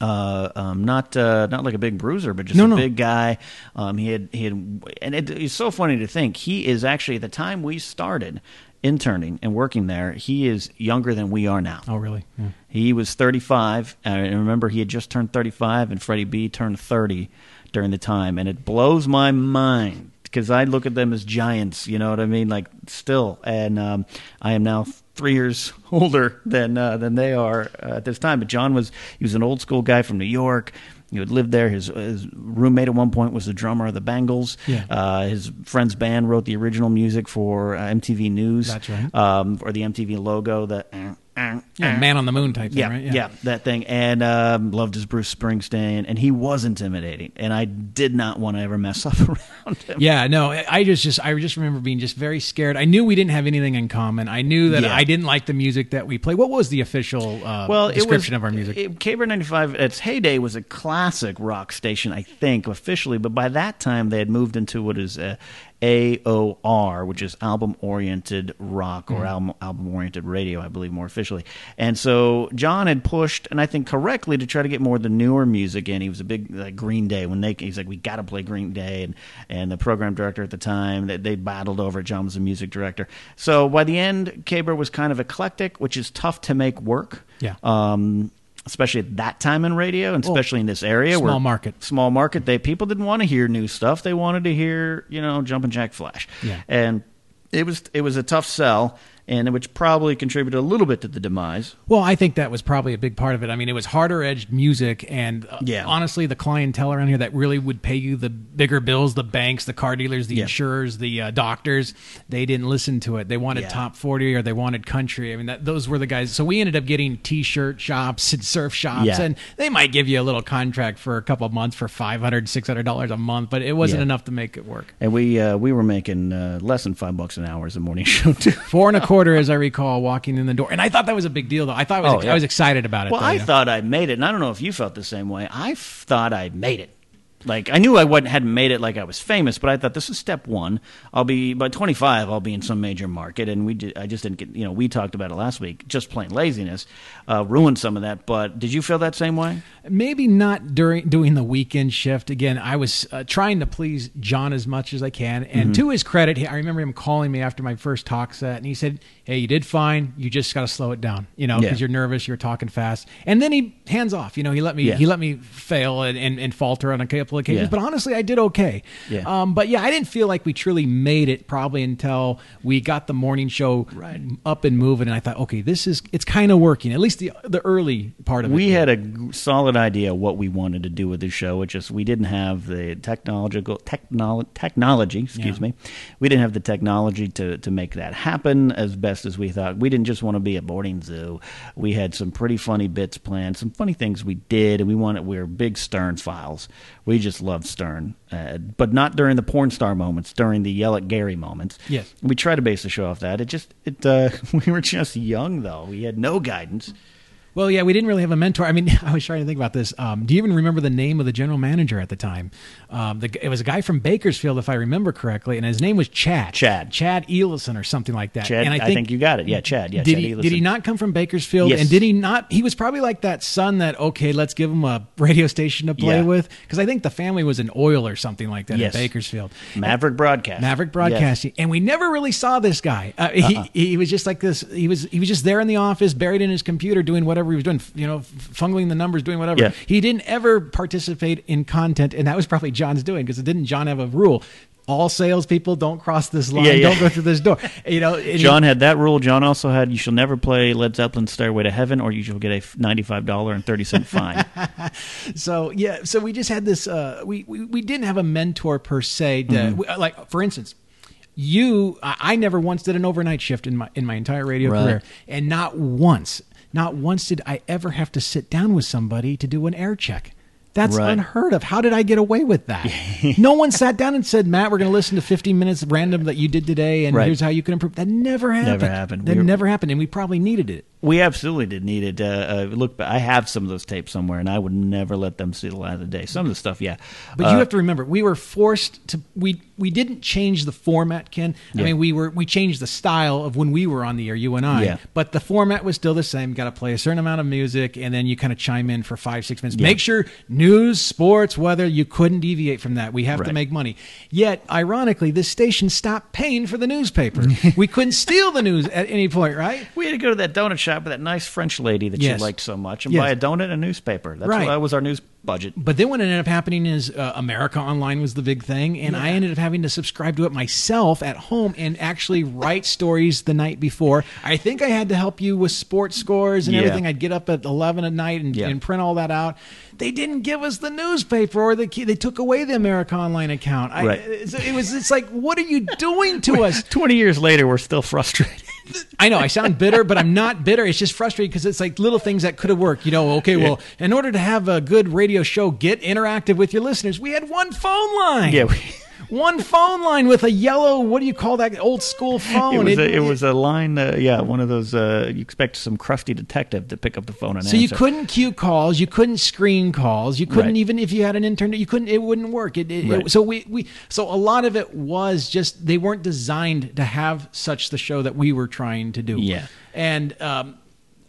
uh, um, not uh, not like a big bruiser, but just No, a no. big guy. Um, he had he had, and it, it's so funny to think he is actually at the time we started interning and working there. He is younger than we are now. oh really? Yeah. He was 35. uh, And remember, he had just turned 35, and Freddie B turned 30 during the time. And it blows my mind because I look at them as giants. You know what I mean? Like still, and um, I am now three years [laughs] older than uh, than they are uh, at this time. But John was he was an old school guy from New York. He had lived there. His, his roommate at one point was the drummer of the Bengals. Yeah. Uh, his friend's band wrote the original music for uh, MTV News. That's right. Um, or the MTV logo. The Yeah, man on the moon type thing, yeah, right? yeah, that thing, and um, loved his Bruce Springsteen, and he was intimidating, and I did not want to ever mess [laughs] up around him. Yeah, no, I just just I just remember being just very scared. I knew we didn't have anything in common. I knew that Yeah. I didn't like the music that we play. What was the official uh, Well, description was, of our music? It, KBR 95 its heyday was a classic rock station, I think, officially. But by that time, they had moved into what is uh, AOR, which is album oriented rock or album album oriented radio, I believe, more officially. And so John had pushed, and I think correctly, to try to get more of the newer music in. He was a big like Green Day when they he's like, we got to play Green Day, and and the program director at the time that they battled over. it. John was the music director. So by the end, KBR was kind of eclectic, which is tough to make work Yeah. um, especially at that time in radio, and especially in this area, small where market. small market. They people didn't want to hear new stuff; they wanted to hear you know Jumpin' Jack Flash, Yeah. and it was it was a tough sell, and which probably contributed a little bit to the demise. Well, I think that was probably a big part of it. I mean, it was harder edged music, and uh, Yeah. honestly, the clientele around here that really would pay you the bigger bills, the banks, the car dealers, the Yeah. insurers, the uh, doctors, they didn't listen to it. They wanted Yeah. top forty or they wanted country. I mean, that those were the guys. So we ended up getting t shirt shops and surf shops, and they might give you a little contract for a couple of months for five hundred, six hundred dollars a month, but it wasn't enough to make it work. And we uh, we were making uh, less than five bucks an hour as a morning [laughs] show too. Four and a quarter, as I recall, walking in the door, and I thought that was a big deal, though. I thought I was, Oh, yeah. I was excited about it. Well, though, I you know? thought I made it, and I don't know if you felt the same way. I f- thought I made it. Like I knew I wasn't hadn't made it like I was famous, but I thought this is step one. I'll be by 25. I'll be in some major market, and we did, I just didn't get. You know, we talked about it last week. Just plain laziness uh, ruined some of that. But did you feel that same way? maybe not during doing the weekend shift again i was uh, trying to please john as much as i can and Mm-hmm. to his credit i remember him calling me after my first talk set and he said hey you did fine you just got to slow it down you know because Yeah. you're nervous you're talking fast and then he hands off you know he let me he let me fail and, and, and falter on a couple of occasions Yeah. but honestly i did okay Yeah. um, but yeah i didn't feel like we truly made it probably until we got the morning show Right. up and moving and i thought okay this is it's kind of working at least the the early part of it We had a g- solid idea what we wanted to do with the show. It just we didn't have the technological technolo- technology. Excuse Yeah. me. We didn't have the technology to to make that happen as best as we thought. We didn't just want to be a morning zoo. We had some pretty funny bits planned, some funny things we did, and we wanted. We were big Stern files. We just loved Stern, uh, but not during the porn star moments. During the yell at Gary moments. Yes. We try to base the show off that. It just it uh, [laughs] we were just young though. We had no guidance. Well, yeah, we didn't really have a mentor. I mean, [laughs] I was trying to think about this. Um, do you even remember the name of the general manager at the time? Um, the, it was a guy from Bakersfield, if I remember correctly, and his name was Chad. Chad. Chad Elison or something like that. Chad, and I think, you got it. Yeah, Chad. Yeah, did Chad he Elison. did he not come from Bakersfield? Yes. And did he not? He was probably like that son that okay, let's give him a radio station to play Yeah. with because I think the family was in oil or something like that Yes. in Bakersfield. Maverick Broadcast. Maverick Yes. Broadcasting, and we never really saw this guy. Uh, Uh-uh. he, he was just like this. He was he was just there in the office, buried in his computer, doing whatever he was doing. You know, fungling the numbers, doing whatever. Yeah. He didn't ever participate in content, and that was probably John's doing because it didn't John have a rule? all salespeople don't cross this line, Yeah, yeah. don't go through this door. [laughs] You know, John had that rule. John also had you shall never play Led Zeppelin's Stairway to Heaven, or you shall get a ninety-five dollar and thirty cent fine. [laughs] So yeah, so we just had this. Uh, we, we we didn't have a mentor per se. To, Mm-hmm. we- like for instance, you, I, I never once did an overnight shift in my in my entire radio Right. career, and not once, not once did I ever have to sit down with somebody to do an air check. That's Right. unheard of. How did I get away with that? [laughs] no one sat down and said, "Matt, we're going to listen to 15 minutes random that you did today, and Right. here's how you can improve." That never happened. Never happened. That We were- never happened, and we probably needed it. we absolutely did need it. Uh, uh, look, I have some of those tapes somewhere, and I would never let them see the light of the day. Some of the stuff, yeah, But Uh, you have to remember, we were forced to. We we didn't change the format, Ken. I Yeah. mean, we were we changed the style of when we were on the air, you and I. Yeah. But the format was still the same. Got to play a certain amount of music, and then you kind of chime in for five six minutes. Make sure news, sports, weather. You couldn't deviate from that. We have to make money. Yet, ironically, this station stopped paying for the newspaper. [laughs] we couldn't steal the news at any point, right? we had to go to that donut shop with that nice French lady that Yes. you liked so much and Yes. buy a donut and a newspaper. That's Right. that was our news budget. But then what ended up happening is uh, America Online was the big thing, and I ended up having to subscribe to it myself at home and actually write stories the night before. I think I had to help you with sports scores and Yeah. everything. I'd get up at eleven at night and, Yeah. and print all that out. They didn't give us the newspaper, or the key. They took away the America Online account. I, Right. Uh, it was. It's like, what are you doing to [laughs] us? Twenty years later, we're still frustrated. [laughs] I know I sound bitter, but I'm not bitter. It's just frustrating because it's like little things that could have worked. You know, okay, well, in order to have a good radio show, get interactive with your listeners. We had one phone line. Yeah, we- one phone line with a yellow. What do you call that? Old school phone. it was a, it was a line. Uh, yeah, one of those. Uh, you expect some crusty detective to pick up the phone and answer. So you couldn't queue calls, you couldn't screen calls, you couldn't Right. even if you had an intern, you couldn't. It wouldn't work. It, it- Right. so we, we so a lot of it was just they weren't designed to have such the show that we were trying to do. Yeah. and um,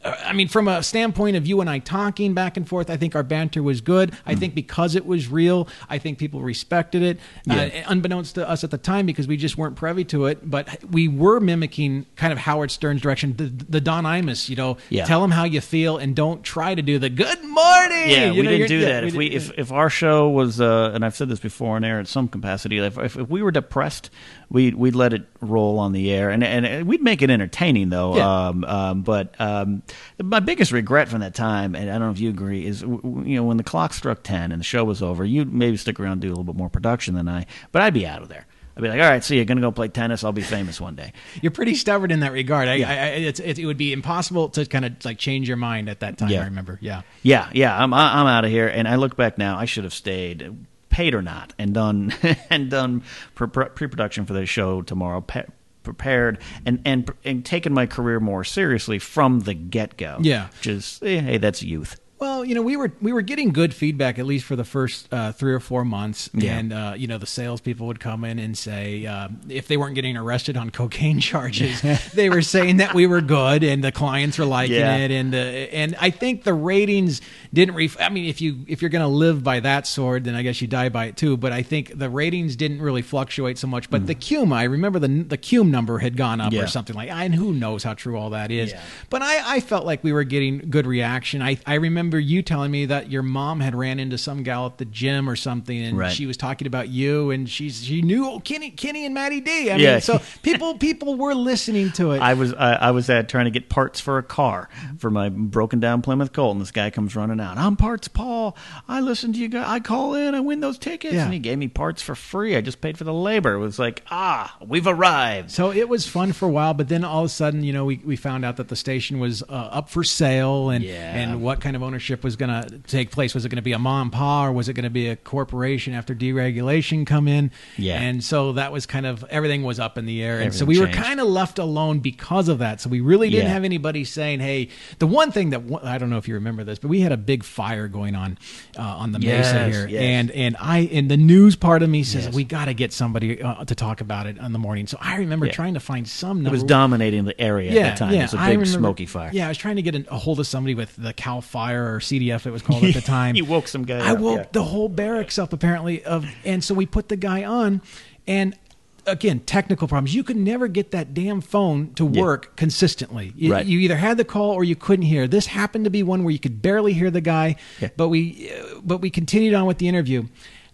I mean, from a standpoint of you and I talking back and forth, I think our banter was good. Mm. I think because it was real, I think people respected it, uh, unbeknownst to us at the time because we just weren't privy to it. But we were mimicking kind of Howard Stern's direction, the, the Don Imus, you know, Yeah. tell them how you feel and don't try to do the good morning. Yeah, You we know, didn't do yeah, that. If we did- if, if our show was, uh, and I've said this before on air in some capacity, if, if we were depressed, we'd we'd let it roll on the air, and and we'd make it entertaining though. Yeah. Um, um, but um, my biggest regret from that time, and I don't know if you agree, is you know when the clock struck ten and the show was over, you'd maybe stick around and do a little bit more production than I, but I'd be out of there. I'd be like, all right, see, you're gonna go play tennis. I'll be famous one day. [laughs] you're pretty stubborn in that regard. I, I, I, it's, it, it would be impossible to kind of like change your mind at that time. Yeah. I remember. Yeah. Yeah, yeah, I'm I'm out of here. And I look back now, I should have stayed, paid or not, and done [laughs] and done pre production for the show tomorrow. Pe- prepared and and and taken my career more seriously from the get go. Yeah. which is eh, hey, that's youth. Well, you know, we were we were getting good feedback at least for the first uh, three or four months, Yeah. and uh, you know, the salespeople would come in and say um, if they weren't getting arrested on cocaine [laughs] charges, [laughs] they were saying that we were good, and the clients were liking Yeah. it, and uh, and I think the ratings didn't. Ref- I mean, if you if you're going to live by that sword, then I guess you die by it too. But I think the ratings didn't really fluctuate so much. But the Cume, I remember the the Cume number had gone up Mm. Yeah. or something like, that. and who knows how true all that is. But I, I felt like we were getting good reaction. I, I remember you telling me that your mom had ran into some gal at the gym or something, and Right. she was talking about you, and she's she knew oh, Kenny Kenny and Maddie D. I Yeah. mean, so people people were listening to it. [laughs] I was I, I was at trying to get parts for a car for my broken down Plymouth Colt, and this guy comes running out. I'm Parts Paul. I listen to you guys. I call in. I win those tickets, Yeah. and he gave me parts for free. I just paid for the labor. It was like ah, we've arrived. so it was fun for a while, but then all of a sudden, you know, we, we found out that the station was uh, up for sale, and Yeah. and what kind of ownership was going to take place? Was it going to be a mom and pa, or was it going to be a corporation after deregulation come in? Yeah. and so that was kind of everything was up in the air, and so we were kind of left alone because of that. So we really didn't Yeah. have anybody saying, "Hey." The one thing that I don't know if you remember this, but we had a big fire going on uh, on the Mesa here, yes. and and I and the news part of me says Yes. we got to get somebody uh, to talk about it in the morning. So I remember Yeah. trying to find some. It was dominating the area at that time. it was a big remember- smoky fire. Yeah, I was trying to get a hold of somebody with the Cal Fire or CDF, it was called at the [laughs] time. You woke some guy I up, woke yeah. the whole barracks up apparently. Of and so we put the guy on, and again technical problems. You could never get that damn phone to Yeah. work consistently. You, Right. you either had the call or you couldn't hear. This happened to be one where you could barely hear the guy, Yeah. but we uh, but we continued on with the interview.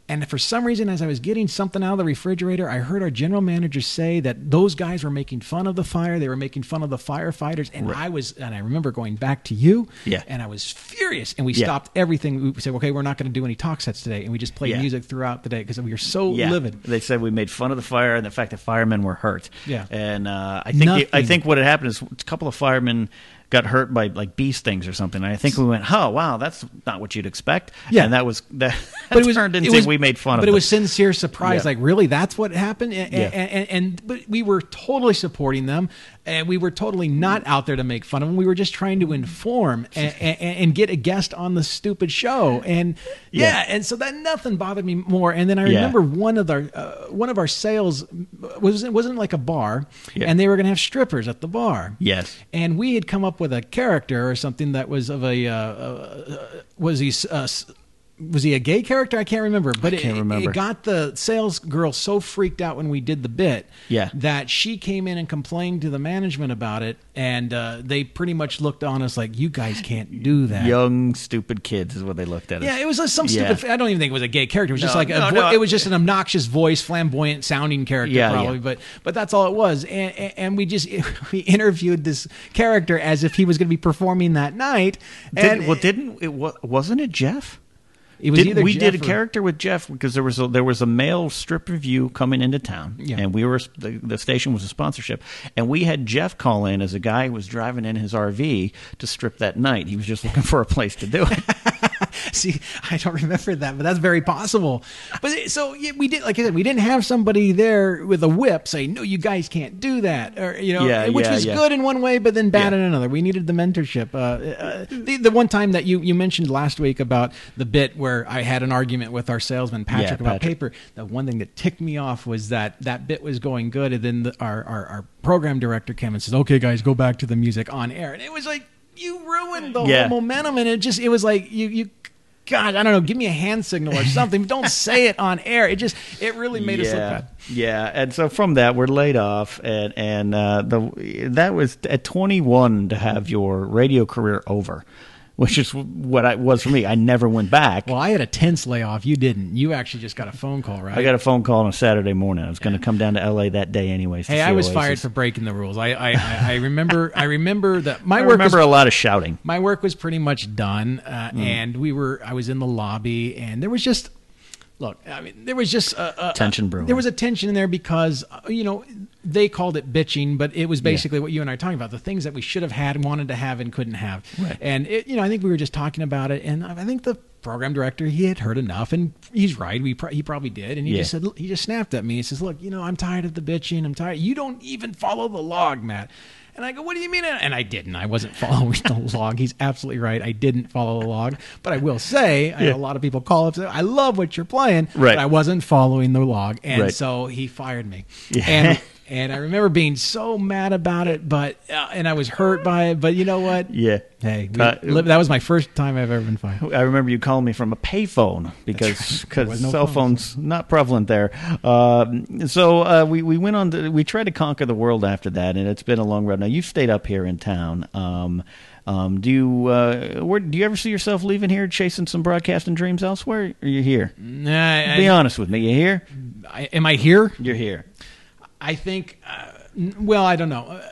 And for some reason, as I was getting something out of the refrigerator, I heard our general manager say that those guys were making fun of the fire. They were making fun of the firefighters, and I was, and I remember going back to you, Yeah. and I was furious. And we Yeah. stopped everything. We said, okay, we're not going to do any talk sets today, and we just played Yeah. music throughout the day because we were so yeah. livid. They said we made fun of the fire and the fact that firemen were hurt. Yeah. and uh, I think I think what had happened is a couple of firemen got hurt by like bee stings or something. And I think we went, "Oh, wow, that's not what you'd expect." Yeah. and that was that. [laughs] but it was turned into was, we made fun of. but it them. was sincere surprise. Yeah. Like, really, that's what happened. And, Yeah. and, and, and but we were totally supporting them, and we were totally not out there to make fun of them. We were just trying to inform and, and, get a guest on the stupid show. And yeah, Yeah. and so that nothing bothered me more. And then I remember one of our uh, one of our sales was wasn't like a bar, and they were going to have strippers at the bar. Yes. and we had come up with a character or something that was of a uh, uh, was he uh, was he a gay character? I can't remember, but can't it, remember. it got the sales girl so freaked out when we did the bit, Yeah. that she came in and complained to the management about it, and uh, they pretty much looked on us like, "You guys can't do that." Young stupid kids is what they looked at. us. Yeah, it was like some Yeah. stupid. I don't even think it was a gay character. It was just No, like a no, vo- no. it was just an obnoxious voice, flamboyant sounding character, Yeah, probably. yeah. But but that's all it was. And, and and we just [laughs] we interviewed this character as if he was going to be performing that night. Did- And well, didn't it? Wasn't it Jeff? It was Didn't- either we Jeff did a or- character with Jeff because there was a, there was a male strip revue coming into town, Yeah. and we were the, the station was a sponsorship, and we had Jeff call in as a guy who was driving in his RV to strip that night. He was just looking for a place to do it. [laughs] [laughs] See, I don't remember that, but that's very possible. But so yeah, we did, like I said, we didn't have somebody there with a whip saying, "No, you guys can't do that," or you know, Yeah, which yeah, was yeah. good in one way, but then bad in another. We needed the mentorship. Uh, uh, the the one time that you you mentioned last week about the bit where I had an argument with our salesman Patrick about Patrick. paper. The one thing that ticked me off was that that bit was going good, and then the, our, our our program director came and says, "Okay, guys, go back to the music on air," and it was like you ruined the Yeah. whole momentum, and it just it was like you you. God, I don't know. Give me a hand signal or something. Don't [laughs] say it on air. It just, it really made us look yeah, bad. yeah, and so from that we're laid off, and and uh, the that was at 21 to have your radio career over, which is what I was for me. I never went back. Well, I had a tense layoff. You didn't. You actually just got a phone call, right? I got a phone call on a Saturday morning. I was going to come down to L.A. that day anyways. Hey, I was Oasis. fired for breaking the rules. I, I, I, I remember, I remember that my I work remember was, a lot of shouting. my work was pretty much done, uh, Mm. and we were, I was in the lobby, and there was just, look, I mean, there was just a, a, Tension brewing. There was a tension in there because uh, you know they called it bitching, but it was basically what you and I are talking about—the things that we should have had, wanted to have, and couldn't have. Right. And it, you know, I think we were just talking about it, and I think the program director he had heard enough, and he's right. We pro- he probably did, and he Yeah. just said he just snapped at me. He says, "Look, you know, I'm tired of the bitching. I'm tired. You don't even follow the log, Matt." And I go, "What do you mean?" And I didn't. I wasn't [laughs] following the log. He's absolutely right. I didn't follow the log. But I will say, I Yeah. a lot of people call up and say, "I love what you're playing," Right. but I wasn't following the log, and Right. so he fired me. Yeah. And and I remember being so mad about it, but uh, and I was hurt by it. But you know what? Yeah. Hey, we, Uh, that was my first time I've ever been fired. I remember you calling me from a payphone because because was no cell phones. phones not prevalent there. Um, so uh, we we went on. To, we tried to conquer the world after that, and it's been a long road. Now you've stayed up here in town. Um, um, do you uh, where do you ever see yourself leaving here, chasing some broadcasting dreams elsewhere? Or are you here? Nah, Be I, honest with me. You here? I, am I here? You're here. I think. Uh, n- well, I don't know. Uh,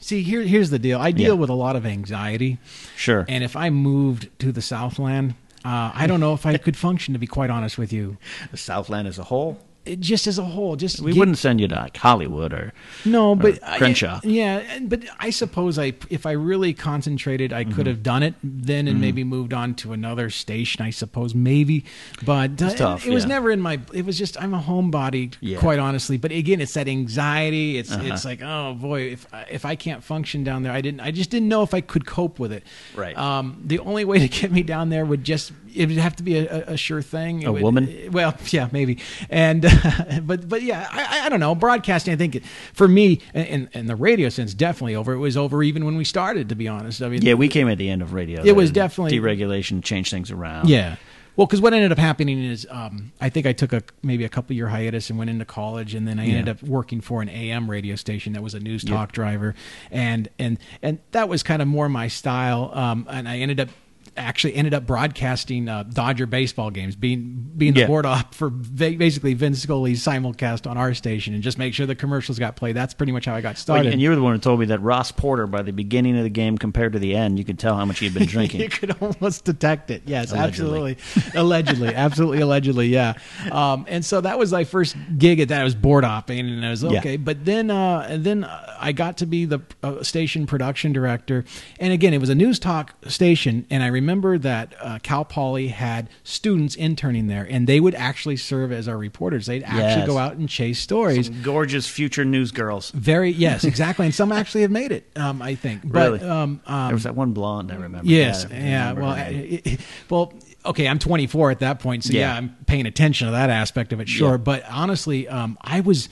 see, here here's the deal. I deal Yeah. with a lot of anxiety, Sure. and if I moved to the Southland. Uh, I don't know if I [laughs] could function, to be quite honest with you. the Southland as a whole. Just as a whole, just We get- wouldn't send you to like Hollywood or No, but I- Crenshaw. yeah, but I suppose I, if I really concentrated, I Mm-hmm. could have done it then, and maybe moved on to another station. I suppose maybe, but uh, tough, it was never in my. It was just I'm a homebody, Yeah. quite honestly. But again, it's that anxiety. It's Uh-huh. it's like oh boy, if if I can't function down there, I didn't. I just didn't know if I could cope with it. Right. Um, the only way to get me down there would just it would have to be a, a, sure thing. It A would- woman? well, [laughs] yeah, maybe. And [laughs] but but yeah, I, I- don't know. Broadcasting, I think for me, in in the radio sense, definitely over. It was over even when we started. To be honest, I mean, yeah. We came at the end of radio. It was definitely- deregulation changed things around. yeah. Well, because what ended up happening is, um, I think I took a maybe a couple year hiatus and went into college, and then I ended up working for an AM radio station that was a news talk driver, and and and that was kind of more my style. Um, and I ended up actually ended up broadcasting uh, Dodger baseball games, being being the Yeah. board op for basically Vince Scully's simulcast on our station, and just make sure the commercials got played. That's pretty much how I got Well, started. and you were the one who told me that Ross Porter, by the beginning of the game compared to the end, you could tell how much he'd been [laughs] drinking. you could almost detect it. Yes, Allegedly. absolutely, allegedly, absolutely, allegedly. Yeah. Um, and so that was my first gig at that. I was board opping, and I was Yeah. okay. But then, uh, and then I got to be the uh, station production director. And again, it was a news talk station, and I remember that uh, Cal Poly had students interning there, and they would actually serve as our reporters. They'd actually Yes. go out and chase stories. Gorgeous future news girls. Very yes, [laughs] exactly, and some actually have made it. Um, I think. But, Really? Um, um, There was that one blonde I remember. Yes, I yeah. remember Well, her name. I- I- well, okay. I'm 24 at that point, so yeah, Yeah. I'm paying attention to that aspect of it. Sure, Yeah. but honestly, um, I was.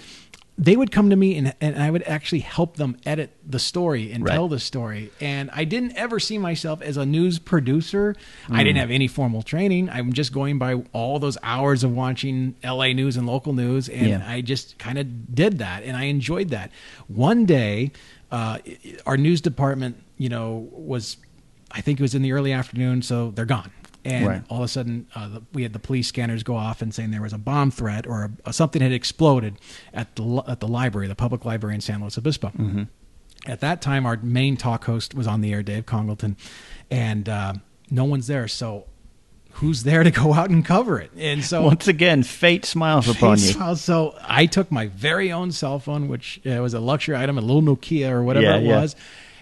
They would come to me and, and I would actually help them edit the story and Right. tell the story. And I didn't ever see myself as a news producer. I Mm. didn't have any formal training. I'm just going by all those hours of watching LA news and local news. And Yeah. I just kind of did that and I enjoyed that. One day, uh, our news department, you know, was, I think it was in the early afternoon, so they're gone. And Right. all of a sudden, uh, the, we had the police scanners go off and saying there was a bomb threat or a, something had exploded at the at the library, the public library in San Luis Obispo. Mm-hmm. At that time, our main talk host was on the air, Dave Congalton, and uh, no one's there. So, who's there to go out and cover it? And so, Once again, fate smiles upon you. Well, so I took my very own cell phone, which uh, was a luxury item, a little Nokia or whatever Yeah, it yeah. was,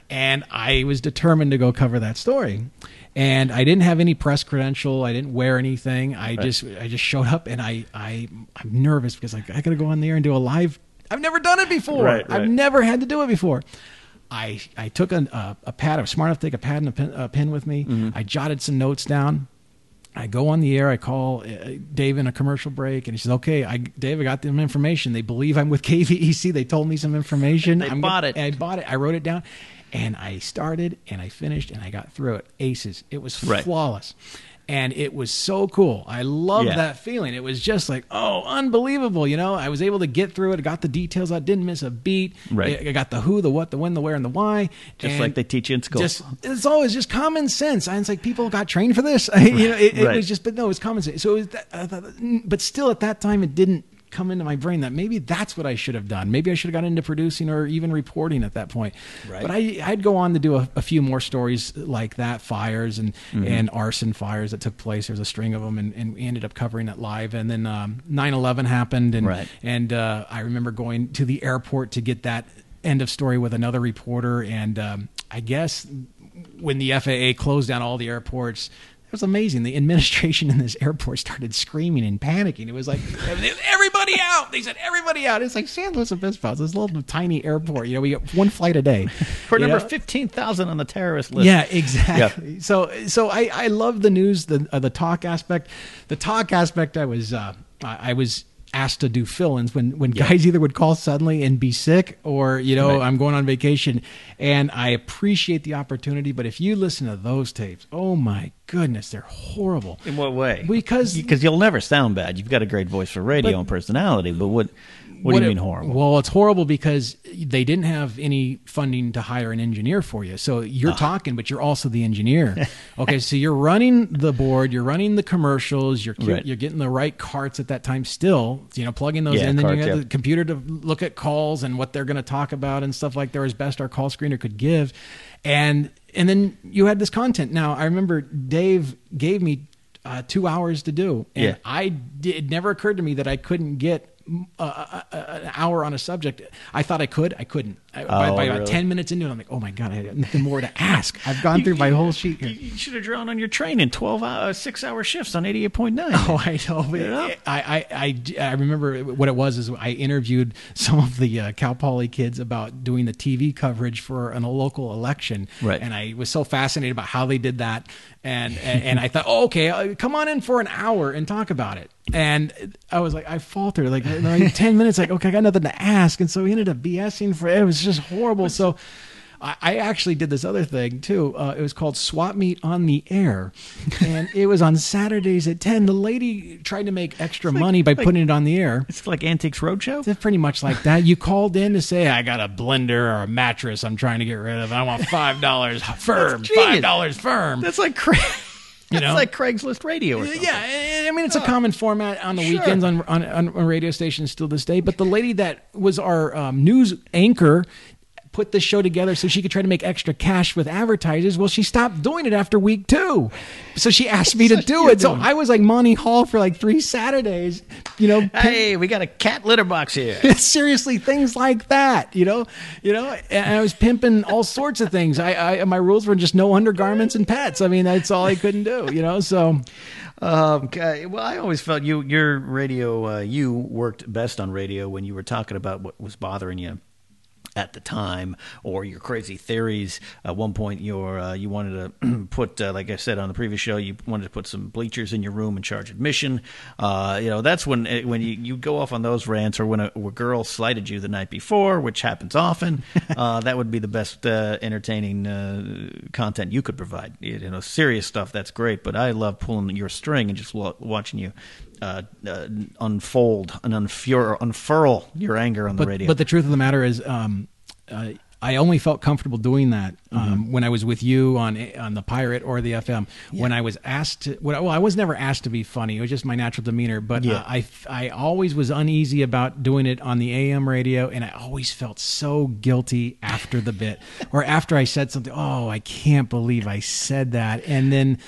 and I was determined to go cover that story. And I didn't have any press credential. I didn't wear anything. I just I just showed up, and I I I'm nervous because like I got to go on the air and do a live. I've never done it before. Right, right. I've never had to do it before. I I took a a, a pad. I was smart enough to take a pad and a pen, a pen with me. Mm-hmm. I jotted some notes down. I go on the air. I call uh, Dave in a commercial break, and he says, "Okay, I, Dave, I got them information. They believe I'm with [laughs] KVEC. They told me some information. They I'm bought gonna- it. I bought it. I wrote it down, and I started, and I finished, and I got through it. Aces. It was Right. flawless." And it was so cool. I loved Yeah. that feeling. It was just like, oh, unbelievable. You know, I was able to get through it. I got the details. I didn't miss a beat. Right. I got the who, the what, the when, the where, and the why. Just And like they teach you in school. Just it's always just common sense. And it's like people got trained for this. [laughs] you know, it, it Right. was just, but no, it's common sense. So, it was that, uh, but still, at that time, it didn't come into my brain that maybe that's what I should have done. Maybe I should have got into producing or even reporting at that point. Right. But I, I'd go on to do a, a few more stories like that, fires and Mm-hmm. and arson fires that took place. There was a string of them, and, and we ended up covering it live. And then um, 9/11 happened, and Right. and uh, I remember going to the airport to get that end of story with another reporter. And um, I guess when the FAA closed down all the airports, it was amazing. The administration in this airport started screaming and panicking. It was like everybody out. They said everybody out. It's like San Luis Obispo, it's this little tiny airport. You know, we get one flight a day. For number know? fifteen thousand on the terrorist list. Yeah, exactly. So, so I, I love the news, the uh, the talk aspect. The talk aspect, I was uh, I was asked to do fill-ins when when guys either would call suddenly and be sick, or you know Right. I'm going on vacation, and I appreciate the opportunity. But if you listen to those tapes, oh my goodness, they're horrible. In what way? Because- because you'll never sound bad. You've got a great voice for radio But- and personality. But what what, do you it- mean horrible? Well, it's horrible because they didn't have any funding to hire an engineer for you. So you're talking, but you're also the engineer. [laughs] okay, so you're running the board, you're running the commercials, you're Right. you're getting the right carts at that time. Still, you know, plugging those Yeah, in. Then you carts, have yeah. the computer to look at calls and what they're going to talk about and stuff like that, as best our call screener could give, and and then you had this content. Now I remember Dave gave me. Uh, two hours to do, and Yeah. I did, it never occurred to me that I couldn't get uh, uh, uh, an hour on a subject. I thought I could, I couldn't. I, by Oh, by about really? ten minutes into it, I'm like, oh my god, I have nothing more to ask. I've gone through my whole sheet You, here. you should have drawn on your training. Twelve hour, six hour shifts on eighty eight point nine. [laughs] Oh, I know. but Yeah. I, I, I, I remember what it was is I interviewed some of the uh, Cal Poly kids about doing the TV coverage for an, a local election, Right. And I was so fascinated about how they did that, and and, and I thought, oh, okay, uh, come on in for an hour and talk about it. And I was like, I faltered like, [laughs] like ten minutes, like okay, I got nothing to ask, and so he ended up BSing for it was just horrible. So. I actually did this other thing too. Uh, it was called Swap Meet on the Air, and it was on Saturdays at ten. The lady tried to make extra money by like- putting it on the air. It's like Antiques Roadshow. It's pretty much like that. You called in to say, "I got a blender or a mattress I'm trying to get rid of. I want five dollars firm, five dollars firm." That's like cra- [laughs] it's know? like Craigslist radio. Yeah, I I mean it's a common format on the Sure. weekends on, on on radio stations still this day. But the lady that was our um, news anchor put this show together so she could try to make extra cash with advertisers. Well, she stopped doing it after week two, so she asked me to do it. So I was like Monty Hall for like three Saturdays. You know, Hey, we got a cat litter box here. [laughs] seriously things like that you know you know and i was pimping all sorts of things I, I my rules were just no undergarments and pets i mean that's all i couldn't do you know so Um, well, I always felt you your radio uh, you worked best on radio when you were talking about what was bothering you at the time or your crazy theories. At one point, your uh, you wanted to [clears throat] put, uh, like I said on the previous show, you wanted to put some bleachers in your room and charge admission. Uh, you know, that's when eh, when you, you go off on those rants, or when a, a girl slighted you the night before, which happens often. [laughs] uh, that would be the best uh, entertaining uh, content you could provide. You know, serious stuff that's great, but I love pulling your string and just wa- watching you. Uh, uh, unfold and unfur- unfurl your anger on the but, radio. but the truth of the matter is um, uh, I only felt comfortable doing that um, Mm-hmm. when I was with you on on the Pirate or the FM. When I was asked to, well, I was never asked to be funny. It was just my natural demeanor. But Yeah. uh, I I always was uneasy about doing it on the AM radio, and I always felt so guilty after the bit or after I said something. Oh, I can't believe I said that, and then.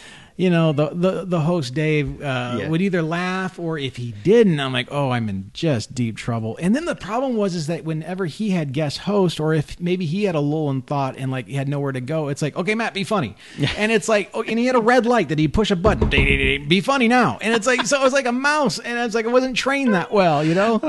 You know the the, the host Dave uh, Yeah. would either laugh or if he didn't, I'm like, oh, I'm in just deep trouble. And then the problem was is that whenever he had guest host, or if maybe he had a lull in thought and like he had nowhere to go, it's like, okay, Matt, be funny. And it's like, oh, and he had a red light that he push a button, be funny now. And it's like, so it was like a mouse, and it's like I wasn't trained that well, you know.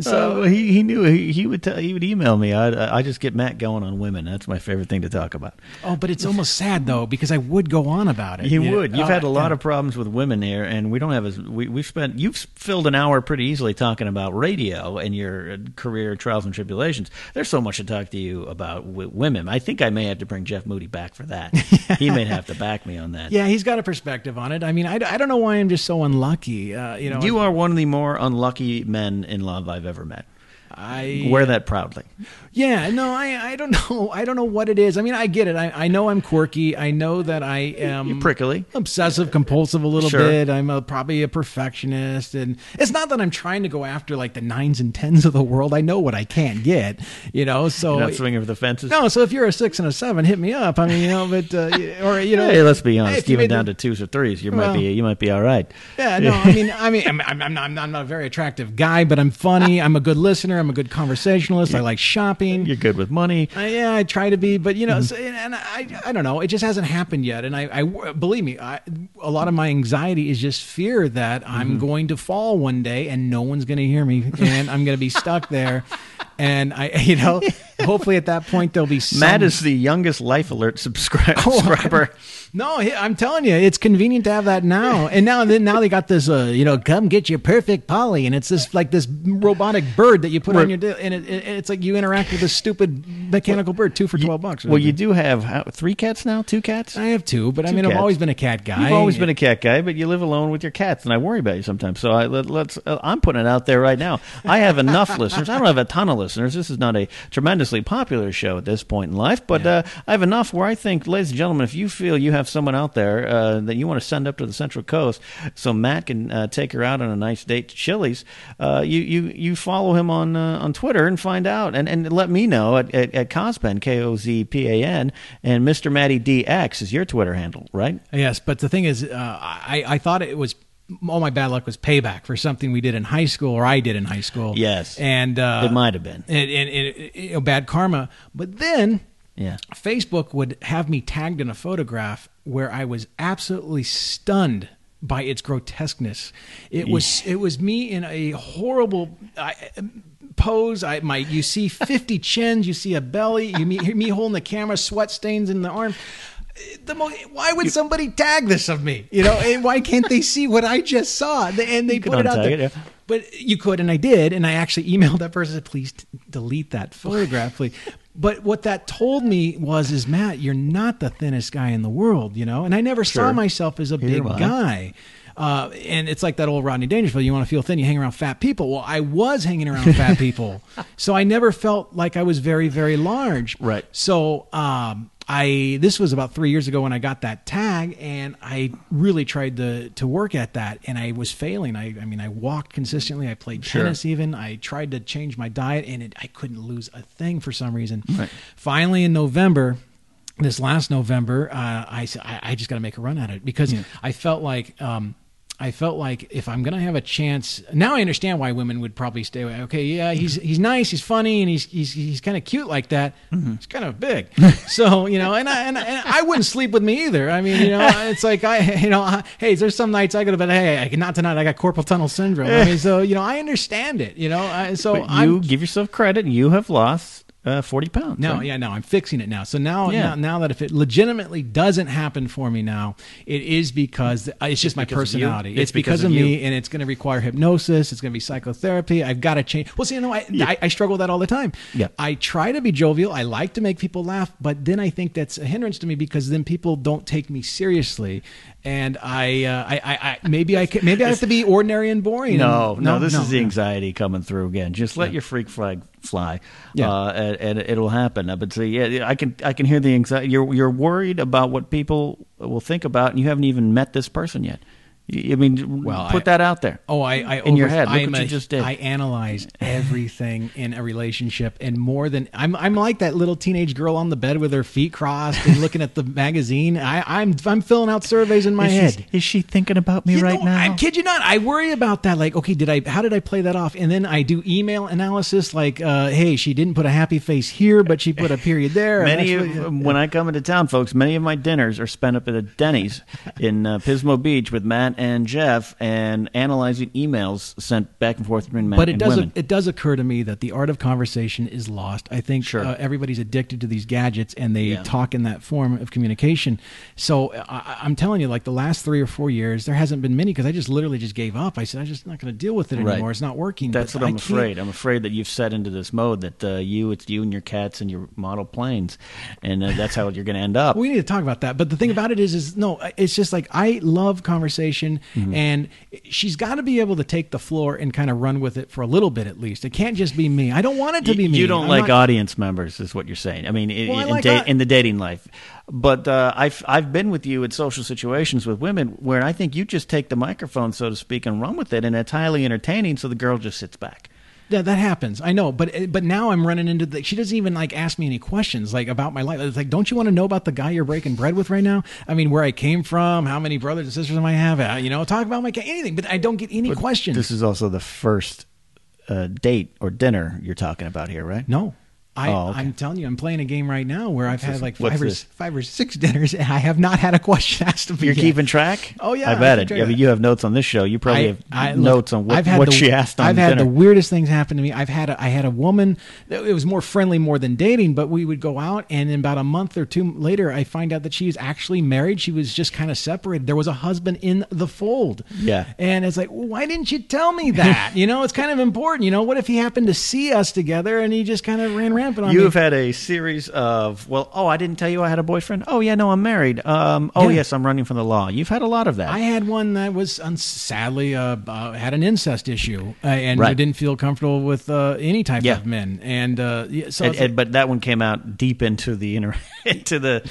So So he he knew he, he would tell, he would email me. I I just get Matt going on women. That's my favorite thing to talk about. oh, but it's almost sad though because I would go on about it. You know? would. You've Uh, had a lot yeah. of problems with women here, and we don't have as we we've spent. You've filled an hour pretty easily talking about radio and your career trials and tribulations. There's so much to talk to you about with women. I think I may have to bring Jeff Moody back for that. [laughs] he may have to back me on that. Yeah, he's got a perspective on it. I mean, I, I don't know why I'm just so unlucky. Uh, you know, You are one of the more unlucky men in love I've ever met. I Wear that proudly. Yeah, no, I, I don't [laughs] know. I don't know what it is. I mean, I get it. I, I know I'm quirky. I know that I am You're prickly. obsessive compulsive a little Sure. bit. I'm a, probably a perfectionist, and it's not that I'm trying to go after like the nines and tens of the world. I know what I can't get, you know. So You're not swinging for the fences. no, so if you're a six and a seven, hit me up. I mean, you know, but uh, [laughs] or you know, Hey, let's be honest. Even down to twos or threes, you Well- might be you might be all right. yeah, no, [laughs] I mean, I mean, I'm, I'm, I'm, not, I'm not a very attractive guy, but I'm funny. I'm a good listener. I'm a good conversationalist. I like shopping. You're good with money. Uh, yeah, I try to be, but you Mm-hmm. know, so, and I, I don't know. It just hasn't happened yet, and I, I believe me, I, a lot of my anxiety is just fear that Mm-hmm. I'm going to fall one day and no one's going to hear me, and I'm going to be stuck there. [laughs] And I, [laughs] you know, hopefully at that point there'll be some, Matt is the youngest Life Alert subscri- [laughs] Oh, subscriber. No, I'm telling you, it's convenient to have that now. And now, then now they got this, uh, you know, come get your perfect Polly, and it's this like this robotic bird that you put on your, di- and it, it, it's like you interact with this stupid mechanical bird, two for twelve bucks. Well, you do have how, three cats now, two cats. I have two, but I mean, cats. I've always been a cat guy. You've always been a cat guy, but you live alone with your cats, and I worry about you sometimes. So I, let, let's. Uh, I'm putting it out there right now. I have enough [laughs] listeners. I don't have a ton of listeners. This is not a tremendously popular show at this point in life, but uh, I have enough where I think, ladies and gentlemen, if you feel you have someone out there uh, that you want to send up to the Central Coast, so Matt can uh, take her out on a nice date to Chili's, uh, you you you follow him on uh, on Twitter and find out, and, and let me know at at, at Kozpan K O Z P A N, and Mr. Matty DX is your Twitter handle, right? Yes, but the thing is, uh, I I thought it was all my bad luck was payback for something we did in high school or I did in high school. Yes. and uh, It might have been. and, and, and, you know, bad karma. But then Yeah. Facebook would have me tagged in a photograph where I was absolutely stunned by its grotesqueness. It was it was me in a horrible I, pose. I my you see fifty [laughs] chins, you see a belly, you me, me holding the camera, sweat stains in the arm. The mo- why would somebody tag this of me? You know, and why can't they see what I just saw? [laughs] And they put it out there. it, yeah. But you could, and I did, and I actually emailed that person. Said, Please t- delete that photograph, [laughs] please. But what that told me was, is Matt, you're not the thinnest guy in the world, you know. And I never saw myself as a Neither big guy. Uh, and it's like that old Rodney Dangerfield. You want to feel thin, you hang around fat people. Well, I was hanging around fat people, [laughs] so I never felt like I was very, very large. Right. So um, I this was about three years ago when I got that tag, and I really tried to to work at that, and I was failing. I I mean, I walked consistently. I played tennis even. I tried to change my diet, and it, I couldn't lose a thing for some reason. Right. Finally, in November. This last November, uh, I said I, just got to make a run at it because I felt like um, I felt like if I'm going to have a chance, now I understand why women would probably stay away. Okay, yeah, he's he's nice, he's funny, and he's he's he's kind of cute like that. Mm-hmm. He's kind of big, [laughs] so you know, and I, and, I- and I wouldn't sleep with me either. I mean, you know, it's like I, [laughs] you know, I, hey, there's some nights I go to bed. Hey, I, not tonight. I got corporal tunnel syndrome. I mean, so you know, I understand it. You know, I, so But I'm you give yourself credit. You have lost uh, 40 pounds. no, right? yeah, no, I'm fixing it now. So now, Yeah. now, now that if it legitimately doesn't happen for me now, it is because uh, it's just my personality. It's It's, because, because of, of me, you. and it's going to require hypnosis. It's going to be psychotherapy. I've got to change. Well, see, you know, I, I, I struggle with that all the time. Yeah. I try to be jovial. I like to make people laugh, but then I think that's a hindrance to me because then people don't take me seriously, and I, uh, I, I, I maybe I can, maybe I have to be ordinary and boring. No, and- no, this is the no. anxiety coming through again. Just let your freak flag fly, Yeah. uh, and, and it'll happen. But see, yeah, I can I can hear the anxiety. You're you're worried about what people will think about, and you haven't even met this person yet. I mean, Well, put I- that out there. Oh, I, I in your head. Look I'm what a- you just did. I analyze everything in a relationship, and more than I'm. I'm like that little teenage girl on the bed with her feet crossed and looking at the [laughs] magazine. I, I'm I'm filling out surveys in my is, head. She, is she thinking about me You right know, now? I kid you not. I worry about that. Like, okay, did I? How did I play that off? And then I do email analysis. Like, uh, hey, she didn't put a happy face here, but she put a period there. Many of, when I come into town, folks, many of my dinners are spent up at a Denny's in uh, Pismo Beach with Matt and Jeff, and analyzing emails sent back and forth between men but it and does women. it does occur to me that the art of conversation is lost. I think Sure. uh, everybody's addicted to these gadgets and they Yeah. talk in that form of communication. So uh, I, I'm telling you, like the last three or four years, there hasn't been many because I just literally just gave up. I said I'm just not going to deal with it Right. anymore. It's not working. That's what I'm afraid. I'm afraid that you've set into this mode that uh, you, it's you and your cats and your model planes, and uh, that's how you're going to end up. We need to talk about that. But the thing about it is, is no, it's just like I love conversation, Mm-hmm. and she's got to be able to take the floor and kind of run with it for a little bit at least. It can't just be me. I don't want it to You- be me. You don't I'm like not- audience members, is what you're saying. I mean, in, I like da- in the dating life. But uh, I've I've been with you in social situations with women where I think you just take the microphone, so to speak, and run with it, and it's highly entertaining. So the girl just sits back. Yeah, that happens. I know, but but now I'm running into the. She doesn't even like ask me any questions like about my life. It's like, don't you want to know about the guy you're breaking bread with right now? I mean, where I came from, how many brothers and sisters am I have. Uh, you know, talk about my anything, but I don't get any questions. This is also the first uh, date or dinner you're talking about here, right? no. I, Oh, okay. I'm telling you, I'm playing a game right now where I've had like five or, five or six [laughs] dinners, and I have not had a question asked of me. You're yet. keeping track? Oh, yeah, I I bet it. I mean, you have notes on this show. You probably have I- look, notes on what, I've had what the, she asked on I've had dinner. the weirdest things happen to me. I've had a, I had a woman. It was more friendly more than dating, but we would go out, and in about a month or two later, I find out that she was actually married. She was just kind of separated. There was a husband in the fold. Yeah. and it's like, well, why didn't you tell me that? [laughs] you know, it's kind of important. You know, what if he happened to see us together and he just kind of ran rampant on you me? have had a series of well, oh, I didn't tell you I had a boyfriend. Oh yeah, no, I'm married. Um, oh Yeah. yes, I'm running from the law. You've had a lot of that. I had one that was sadly uh, uh, had an incest issue, uh, and Right. I didn't feel comfortable with uh, any type Yeah. of men. And uh, yeah, so And- and- but that one came out deep into the inner [laughs] into the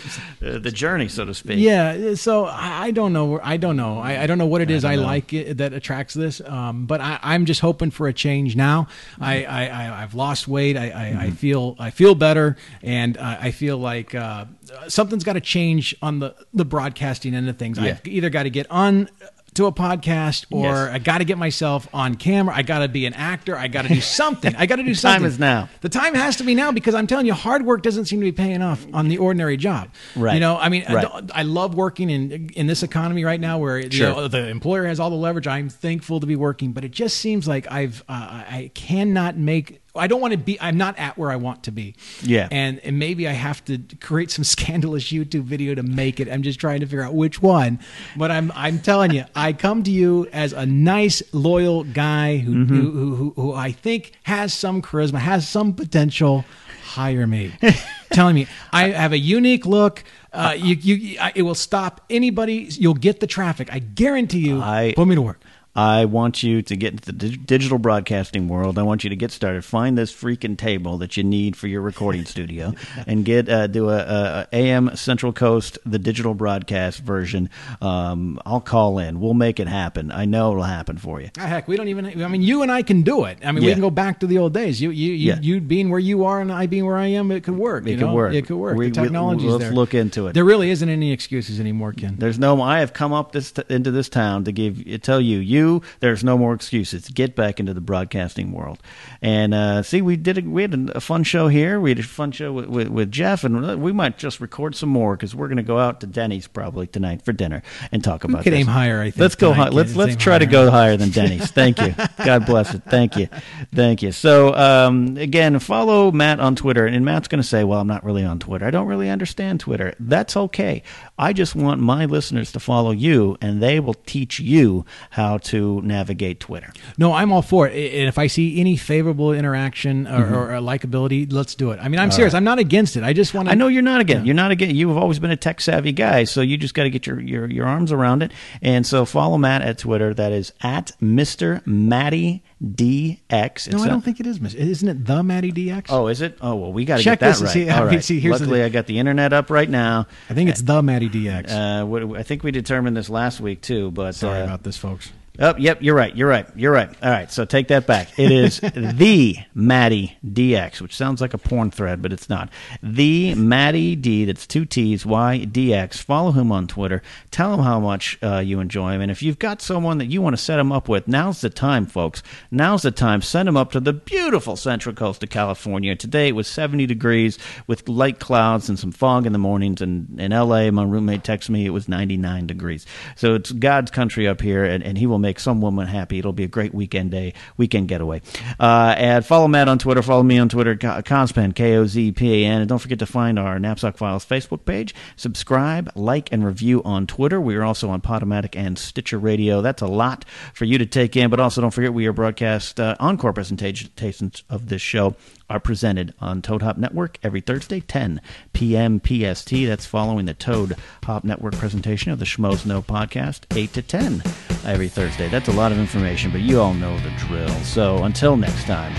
uh, the journey, so to speak. Yeah, so I, I don't know. I don't know. I, I don't know what it is I, don't like it, that attracts this. Um, but I, I'm just hoping for a change now. I, I, I I've lost weight. I, I, I feel I feel better, and I, I feel like uh, something's got to change on the the broadcasting end of things. Yeah. I've either got to get on to a podcast or Yes. I got to get myself on camera. I got to be an actor. I got to do [laughs] something. I got to do The time something. is now. The time has to be now because I'm telling you, hard work doesn't seem to be paying off on the ordinary job. Right. You know, I mean, Right. I, I love working in in this economy right now, where you know, the employer has all the leverage. I'm thankful to be working, but it just seems like I've uh, I cannot make. I don't want to be. I'm not at where I want to be. Yeah. and and maybe I have to create some [laughs] scandalous YouTube video to make it. I'm just trying to figure out which one. But I'm I'm telling you, I come to you as a nice, loyal guy who Mm-hmm. who, who, who who I think has some charisma, has some potential. Hire me. [laughs] telling me I have a unique look. Uh, you, you, I, it will stop anybody. You'll get the traffic. I guarantee you. I- put me to work. I want you to get into the dig- digital broadcasting world. I want you to get started. Find this freaking table that you need for your recording studio, [laughs] and get uh, do a, a, AM Central Coast the digital broadcast version. Um, I'll call in. We'll make it happen. I know it'll happen for you. Ah, heck, we don't even. I mean, you and I can do it. I mean, we can go back to the old days. You, you, you, Yeah. you being where you are, and I being where I am. It could work. It could know? work. It could work. We- the we- technology's let's there. look into it. There really isn't any excuses anymore, Ken. There's no. I have come up this into this town to give tell you you. There's no more excuses. Get back into the broadcasting world, and uh, see we did. A, we had a, fun show here. We had a fun show with, with, with Jeff, and we might just record some more because we're going to go out to Denny's probably tonight for dinner and talk about. could this. aim higher, I think, Let's go. High, let's let's try to go higher than Denny's. Thank you. God bless it. Thank you. Thank you. So um, again, follow Matt on Twitter, and Matt's going to say, "Well, I'm not really on Twitter. I don't really understand Twitter." That's okay. I just want my listeners to follow you, and they will teach you how to navigate Twitter. No, I'm all for it. And if I see any favorable interaction or, Mm-hmm. or, or likability, let's do it. I mean, I'm serious. I'm not against it. I just want to. I know you're not again. You're not again. You've always been a tech savvy guy, so you just got to get your, your your arms around it. And so follow Matt at Twitter. That is at Mister Matty DX. No, It's I a- don't think it is. Isn't it the Matty DX? Oh, is it? Oh, well, we got to get that right. see- I All right. see, here's the- Luckily, I got the internet up right now. I think it's the Matty DX. Uh, what, I think we determined this last week too, but Sorry uh, about this, folks. Oh, yep, you're right. You're right. You're right. All right, so take that back. It is [laughs] the Matty DX, which sounds like a porn thread, but it's not. The Matty D. That's two T's. Y DX. Follow him on Twitter. Tell him how much uh, you enjoy him, and if you've got someone that you want to set him up with, now's the time, folks. Now's the time. Send him up to the beautiful Central Coast of California. Today it was 70 degrees with light clouds and some fog in the mornings, and in LA, my roommate texted me it was 99 degrees. So it's God's country up here, and, and he will make some woman happy. It'll be a great weekend day, weekend getaway. Uh, and follow Matt on Twitter. Follow me on Twitter, Co- Kozpan, K O Z P A N. And don't forget to find our Knapsack Files Facebook page. Subscribe, like, and review on Twitter. We are also on Podomatic and Stitcher Radio. That's a lot for you to take in, but also don't forget we are broadcast uh, encore presentations of this show are presented on Toad Hop Network every Thursday, 10 p.m. PST. That's following the Toad Hop Network presentation of the Schmoes Know podcast, 8 to 10 every Thursday. That's a lot of information, but you all know the drill. So until next time,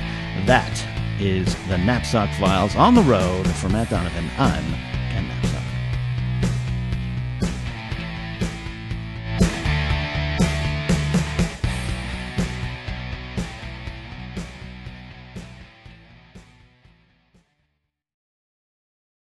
that is the Knapsack Files on the road. For Matt Donovan, I'm